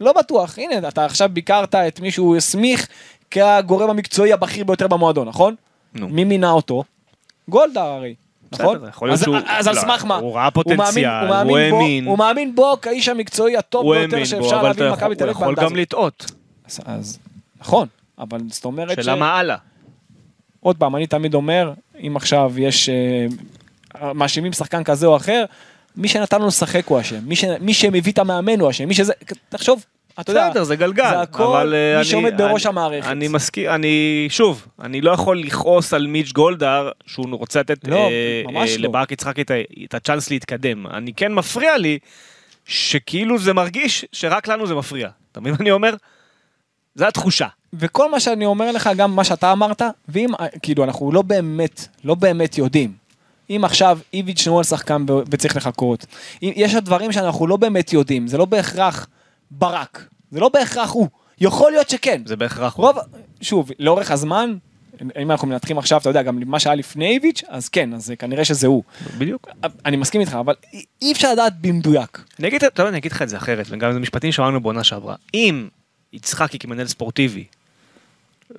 לא בטוח. הנה, אתה עכשיו ביקרת את מי שהוא הסמיך כגורם המקצועי הבכיר ביותר במועדון, נכון?
נו.
מי מינה אותו? גולדה הרי. נכון?
יכול להיות
אז-
שהוא-
אז על
לא,
סמך מה?
הוא ראה פוטנציאל,
הוא מאמין
הוא האמין.
הוא מאמין בו כאיש המקצועי הטוב
הוא
ביותר שאפשר להביא למכבי
יכול-
תל
הוא
אביב
יכול
בעמדה
גם. לטעות.
אז- אז נכון, אבל זאת אומרת ש...
שאלה מה הלאה.
עוד פעם, אני תמיד אומר, אם עכשיו יש... אה, מאשימים שחקן כזה או אחר, מי שנתן לנו לשחק הוא אשם. מי, ש... מי שמביא את המאמן הוא אשם. מי שזה... תחשוב, אתה יודע...
בסדר, זה גלגל.
זה הכל
אבל, אה,
מי
אני-
שעומד בראש המערכת.
אני מסכים, אני, שוב, אני לא יכול לכעוס על מיץ' גולדהר, שהוא רוצה לתת
לא,
אה, אה,
לא.
לברק יצחקי את את הצ'אנס להתקדם. אני כן מפריע לי, שכאילו זה מרגיש שרק לנו זה מפריע. אתה מבין מה אני אומר? זו התחושה.
וכל מה שאני אומר לך, גם מה שאתה אמרת, ואם, כאילו, אנחנו לא באמת, לא באמת יודעים. אם עכשיו איביץ' נו על שחקן וצריך לחכות, יש דברים שאנחנו לא באמת יודעים, זה לא בהכרח ברק, זה לא בהכרח הוא, יכול להיות שכן.
זה בהכרח.
רוב, שוב, לאורך הזמן, אם אנחנו מנתחים עכשיו, אתה יודע, גם מה שהיה לפני איביץ', אז כן, אז כנראה שזה הוא.
בדיוק.
אני מסכים איתך, אבל אי- אפשר לדעת במדויק.
אני אגיד, יודע, אני אגיד לך את זה אחרת, וגם זה משפטים שאמרנו בעונה שעברה. אם יצחקי כמנהל ספורטיבי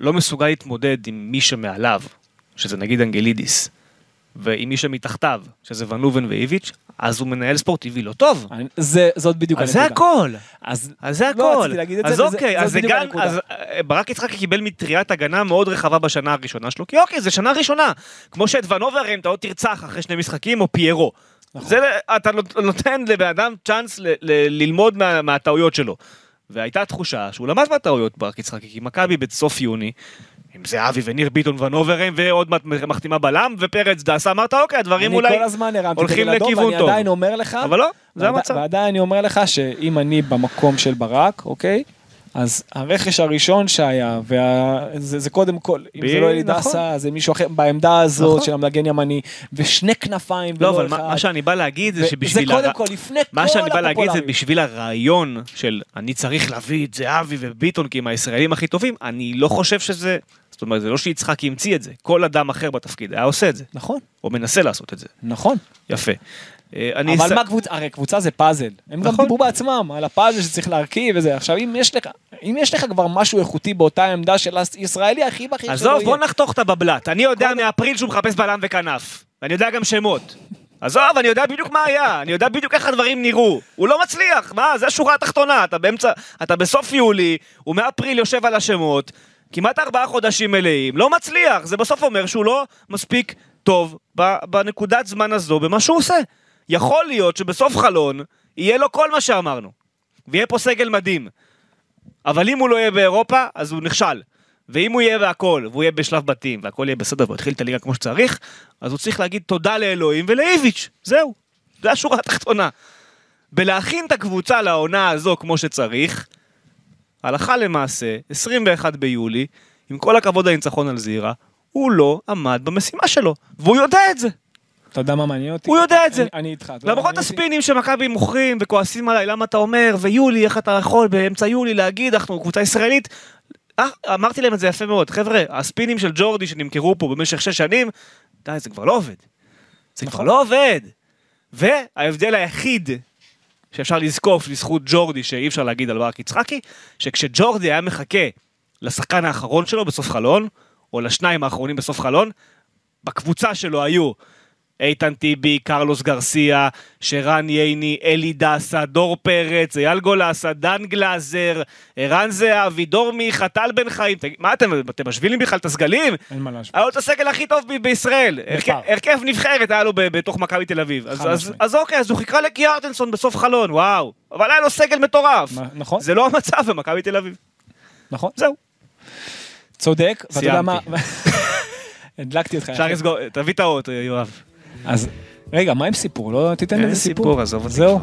לא מסוגל להתמודד עם מי שמעליו, שזה נגיד אנגלידיס, ועם מי שמתחתיו, שזה ון לובן ואיביץ', אז הוא מנהל ספורטיבי לא טוב.
זה, זאת בדיוק
אז זה
הנקודה.
הכל.
אז,
אז זה
לא
הכל.
רציתי להגיד את
אז
זה,
אוקיי,
זאת
אז זה גם,
הנקודה.
אז אה, ברק יצחקי קיבל מטריית הגנה מאוד רחבה בשנה הראשונה שלו, כי אוקיי, זה שנה ראשונה. כמו שאת ונוברים אתה עוד תרצח אחרי שני משחקים, או פיירו.
נכון.
זה, אתה נות- נותן לבן אדם צ'אנס ל- ל- ללמוד מה- מהטעויות שלו. והייתה תחושה שהוא למד מהטעויות ברק יצחקי, כי מכבי בסוף יוני, עם זהבי וניר ביטון ונוברים, ועוד מחתימה בלם, ופרץ דסה, אמרת אוקיי, הדברים
אני
אולי
כל הזמן הרמתי
הולכים
דגל אדום,
לכיוון
ואני
טוב.
עדיין אומר לך,
אבל לא, זה המצב.
ועדיין אני אומר לך שאם אני במקום של ברק, אוקיי? אז הרכש הראשון שהיה, וה... זה, זה קודם כל, אם זה לא אלי
נכון.
דסה, זה מישהו אחר בעמדה הזאת
נכון.
של המגן ימני, ושני כנפיים
לא,
ולא
אבל
אחד.
מה, שאני בא להגיד זה שבשביל...
זה קודם
הר-
כל, לפני כל
מה שאני בא להגיד זה. בשביל הרעיון של אני צריך להביא את זהבי וביטון כי הם הישראלים הכי טובים, אני לא חושב שזה... זאת אומרת, זה לא שיצחקי המציא את זה, כל אדם אחר בתפקיד היה עושה את זה,
נכון,
או מנסה לעשות את זה.
נכון.
יפה. אה, אני
אבל
אס-
מה קבוצה, הרי קבוצה זה פאזל. הם גם
נכון.
דיברו בעצמם על הפאזל שצריך להרכיב וזה. עכשיו, אם יש לך, אם יש לך כבר משהו איכותי באותה עמדה של הישראלי הכי בכיר שלא
עזוב,
יהיה.
בוא נחתוך את הבבלת. אני יודע מאפריל שהוא מחפש בלם וכנף. ואני יודע גם שמות. עזוב, אני יודע בדיוק מה היה, אני יודע בדיוק איך הדברים נראו. הוא לא מצליח, מה, זה השורה התחתונה, אתה באמצע, אתה בסוף יולי, הוא מאפריל יושב על השמות, כמעט ארבעה חודשים מלאים, לא מצליח, זה בסוף אומר שהוא לא מספיק טוב בנקודת זמן הזו במה שהוא עושה. יכול להיות שבסוף חלון, יהיה לו כל מה שאמרנו. ויהיה פה סגל מדהים. אבל אם הוא לא יהיה באירופה, אז הוא נכשל. ואם הוא יהיה בהכל, והוא יהיה בשלב בתים, והכל יהיה בסדר, והוא יתחיל את הליגה כמו שצריך, אז הוא צריך להגיד תודה לאלוהים ולאיביץ', זהו. זה השורה התחתונה. בלהכין את הקבוצה לעונה הזו כמו שצריך, הלכה למעשה, 21 ביולי, עם כל הכבוד לניצחון על זירה, הוא לא עמד במשימה שלו, והוא יודע את זה.
אתה יודע מה מעניין אותי?
הוא יודע את זה.
אני- איתך.
למרות? הספינים שמכבי מוכרים וכועסים עליי, למה אתה אומר, ויולי, איך אתה יכול באמצע יולי להגיד, אנחנו קבוצה ישראלית? אה, אמרתי להם את זה יפה מאוד, חבר'ה, הספינים של ג'ורדי שנמכרו פה במשך שש שנים, די, זה כבר לא עובד. זה כבר
נכון.
לא עובד. וההבדל היחיד שאפשר לזקוף לזכות ג'ורדי, שאי אפשר להגיד על ברק יצחקי, שכשג'ורדי היה מחכה לשחקן האחרון שלו בסוף חלון, או לשניים האחרונים בסוף חלון, בקבוצה שלו היו איתן טיבי, קרלוס גרסיה, שרן ייני, אלי דסה, דור פרץ, אייל גולסה, דן גלאזר, ערן זהבי, דור מיכה, טל בן חיים. תגיד, מה אתם, אתם משווים לי בכלל את הסגלים?
אין מה להשוות.
היה לו את הסגל הכי טוב בישראל. הרכב- נבחרת היה לו בתוך מכבי תל אביב. אז- אוקיי, אז הוא חיכה לקיארטנסון בסוף חלון, וואו. אבל היה לו סגל מטורף.
נכון,
זה לא המצב במכבי תל אביב.
נכון.
זהו.
צודק, ואתה יודע מה... [laughs] הדלקתי אותך.
אפשר לסגור, תביא את האות, יואב.
אז רגע, מה עם סיפור? לא תיתן
אין
איזה
סיפור,
סיפור?
עזוב אותי.
זהו?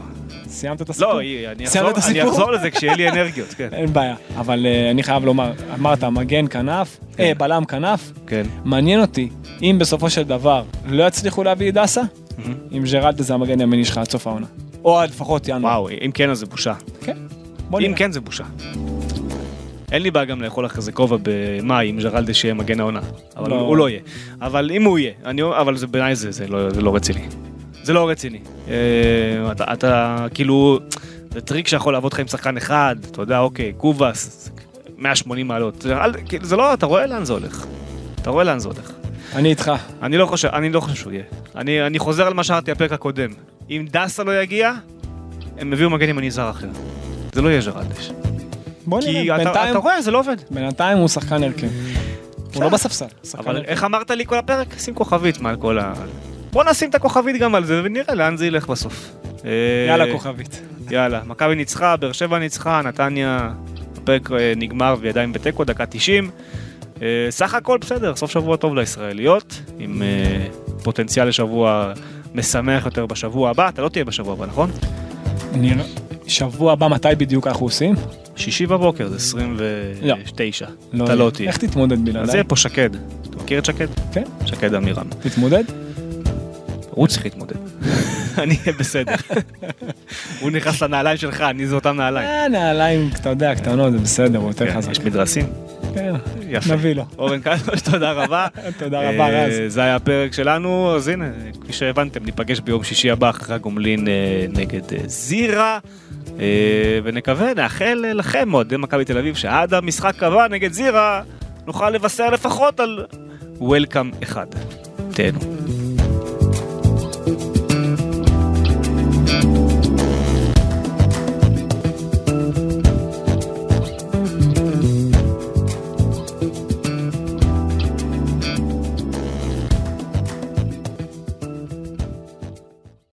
סיימת את הסיפור?
לא, אני אחזור- אני? אחזור לזה כשיהיה לי אנרגיות, כן.
אין בעיה, אבל אה, אני חייב לומר, אמרת מגן כנף, אה, בלם כנף,
כן.
מעניין אותי אם בסופו של דבר לא יצליחו להביא את דסה, אם ג'רלדה זה המגן הימני שלך עד סוף העונה. או עד לפחות ינואר.
וואו, אם כן אז זה בושה.
כן.
אם. כן זה בושה. אין לי בעיה גם לאכול אחרי זה כובע במאי עם ג'רלדה שיהיה מגן העונה. אבל
לא.
הוא לא יהיה. אבל אם הוא יהיה, אני, אבל זה בעיניי זה, זה, לא, זה לא רציני. זה לא רציני. אה, אתה, אתה כאילו, זה טריק שיכול לעבוד לך עם שחקן אחד, אתה יודע, אוקיי, קובאס, 180 מעלות. זה, זה לא, אתה רואה לאן זה הולך. אתה רואה לאן זה הולך.
אני איתך.
אני לא חושב, אני לא חושב שהוא יהיה. אני, אני חוזר על מה שאמרתי בפרק הקודם. אם דסה לא יגיע, הם הביאו מגן ימני זר אחר. זה לא יהיה ג'רלדש.
בוא
כי
נראה,
אתה,
בינתיים,
אתה רואה, זה לא עובד.
בינתיים הוא שחקן הרכב. הוא לא בספסל.
אבל
הרכב.
איך אמרת לי כל הפרק? שים כוכבית מעל כל ה... בוא נשים את הכוכבית גם על זה ונראה לאן זה ילך בסוף. אה,
יאללה כוכבית.
יאללה, מכבי ניצחה, באר שבע ניצחה, נתניה, הפרק אה, נגמר ועדיין בתיקו, דקה 90. אה, סך הכל בסדר, סוף שבוע טוב לישראליות, עם פוטנציאל לשבוע משמח יותר בשבוע הבא, אתה לא תהיה בשבוע הבא, נכון?
שבוע הבא מתי בדיוק אנחנו עושים?
שישי בבוקר זה 29. אתה
יהיה.
לא תהיה.
איך תתמודד בלעדיי?
אז יהיה פה שקד. אתה מכיר את שקד?
כן.
שקד עמירם.
תתמודד?
הוא צריך להתמודד. [laughs] אני אהיה בסדר. [laughs] הוא נכנס לנעליים שלך, אני זה אותם נעליים.
אה, נעליים, אתה יודע, קטנות, זה בסדר, הוא יותר
כן,
חזק.
יש מדרסים.
אוקיי,
יפה.
נביא לו.
אורן קדוש, [laughs] תודה רבה. [laughs]
תודה רבה,
אה,
רז.
זה היה הפרק שלנו, אז הנה, כפי שהבנתם, ניפגש ביום שישי הבא אחרי הגומלין אה, נגד אה, זירה. ונקווה, נאחל לכם, אוהדי מכבי תל אביב, שעד המשחק הבא נגד זירה, נוכל לבשר לפחות על וולקאם אחד. תהנו. thank you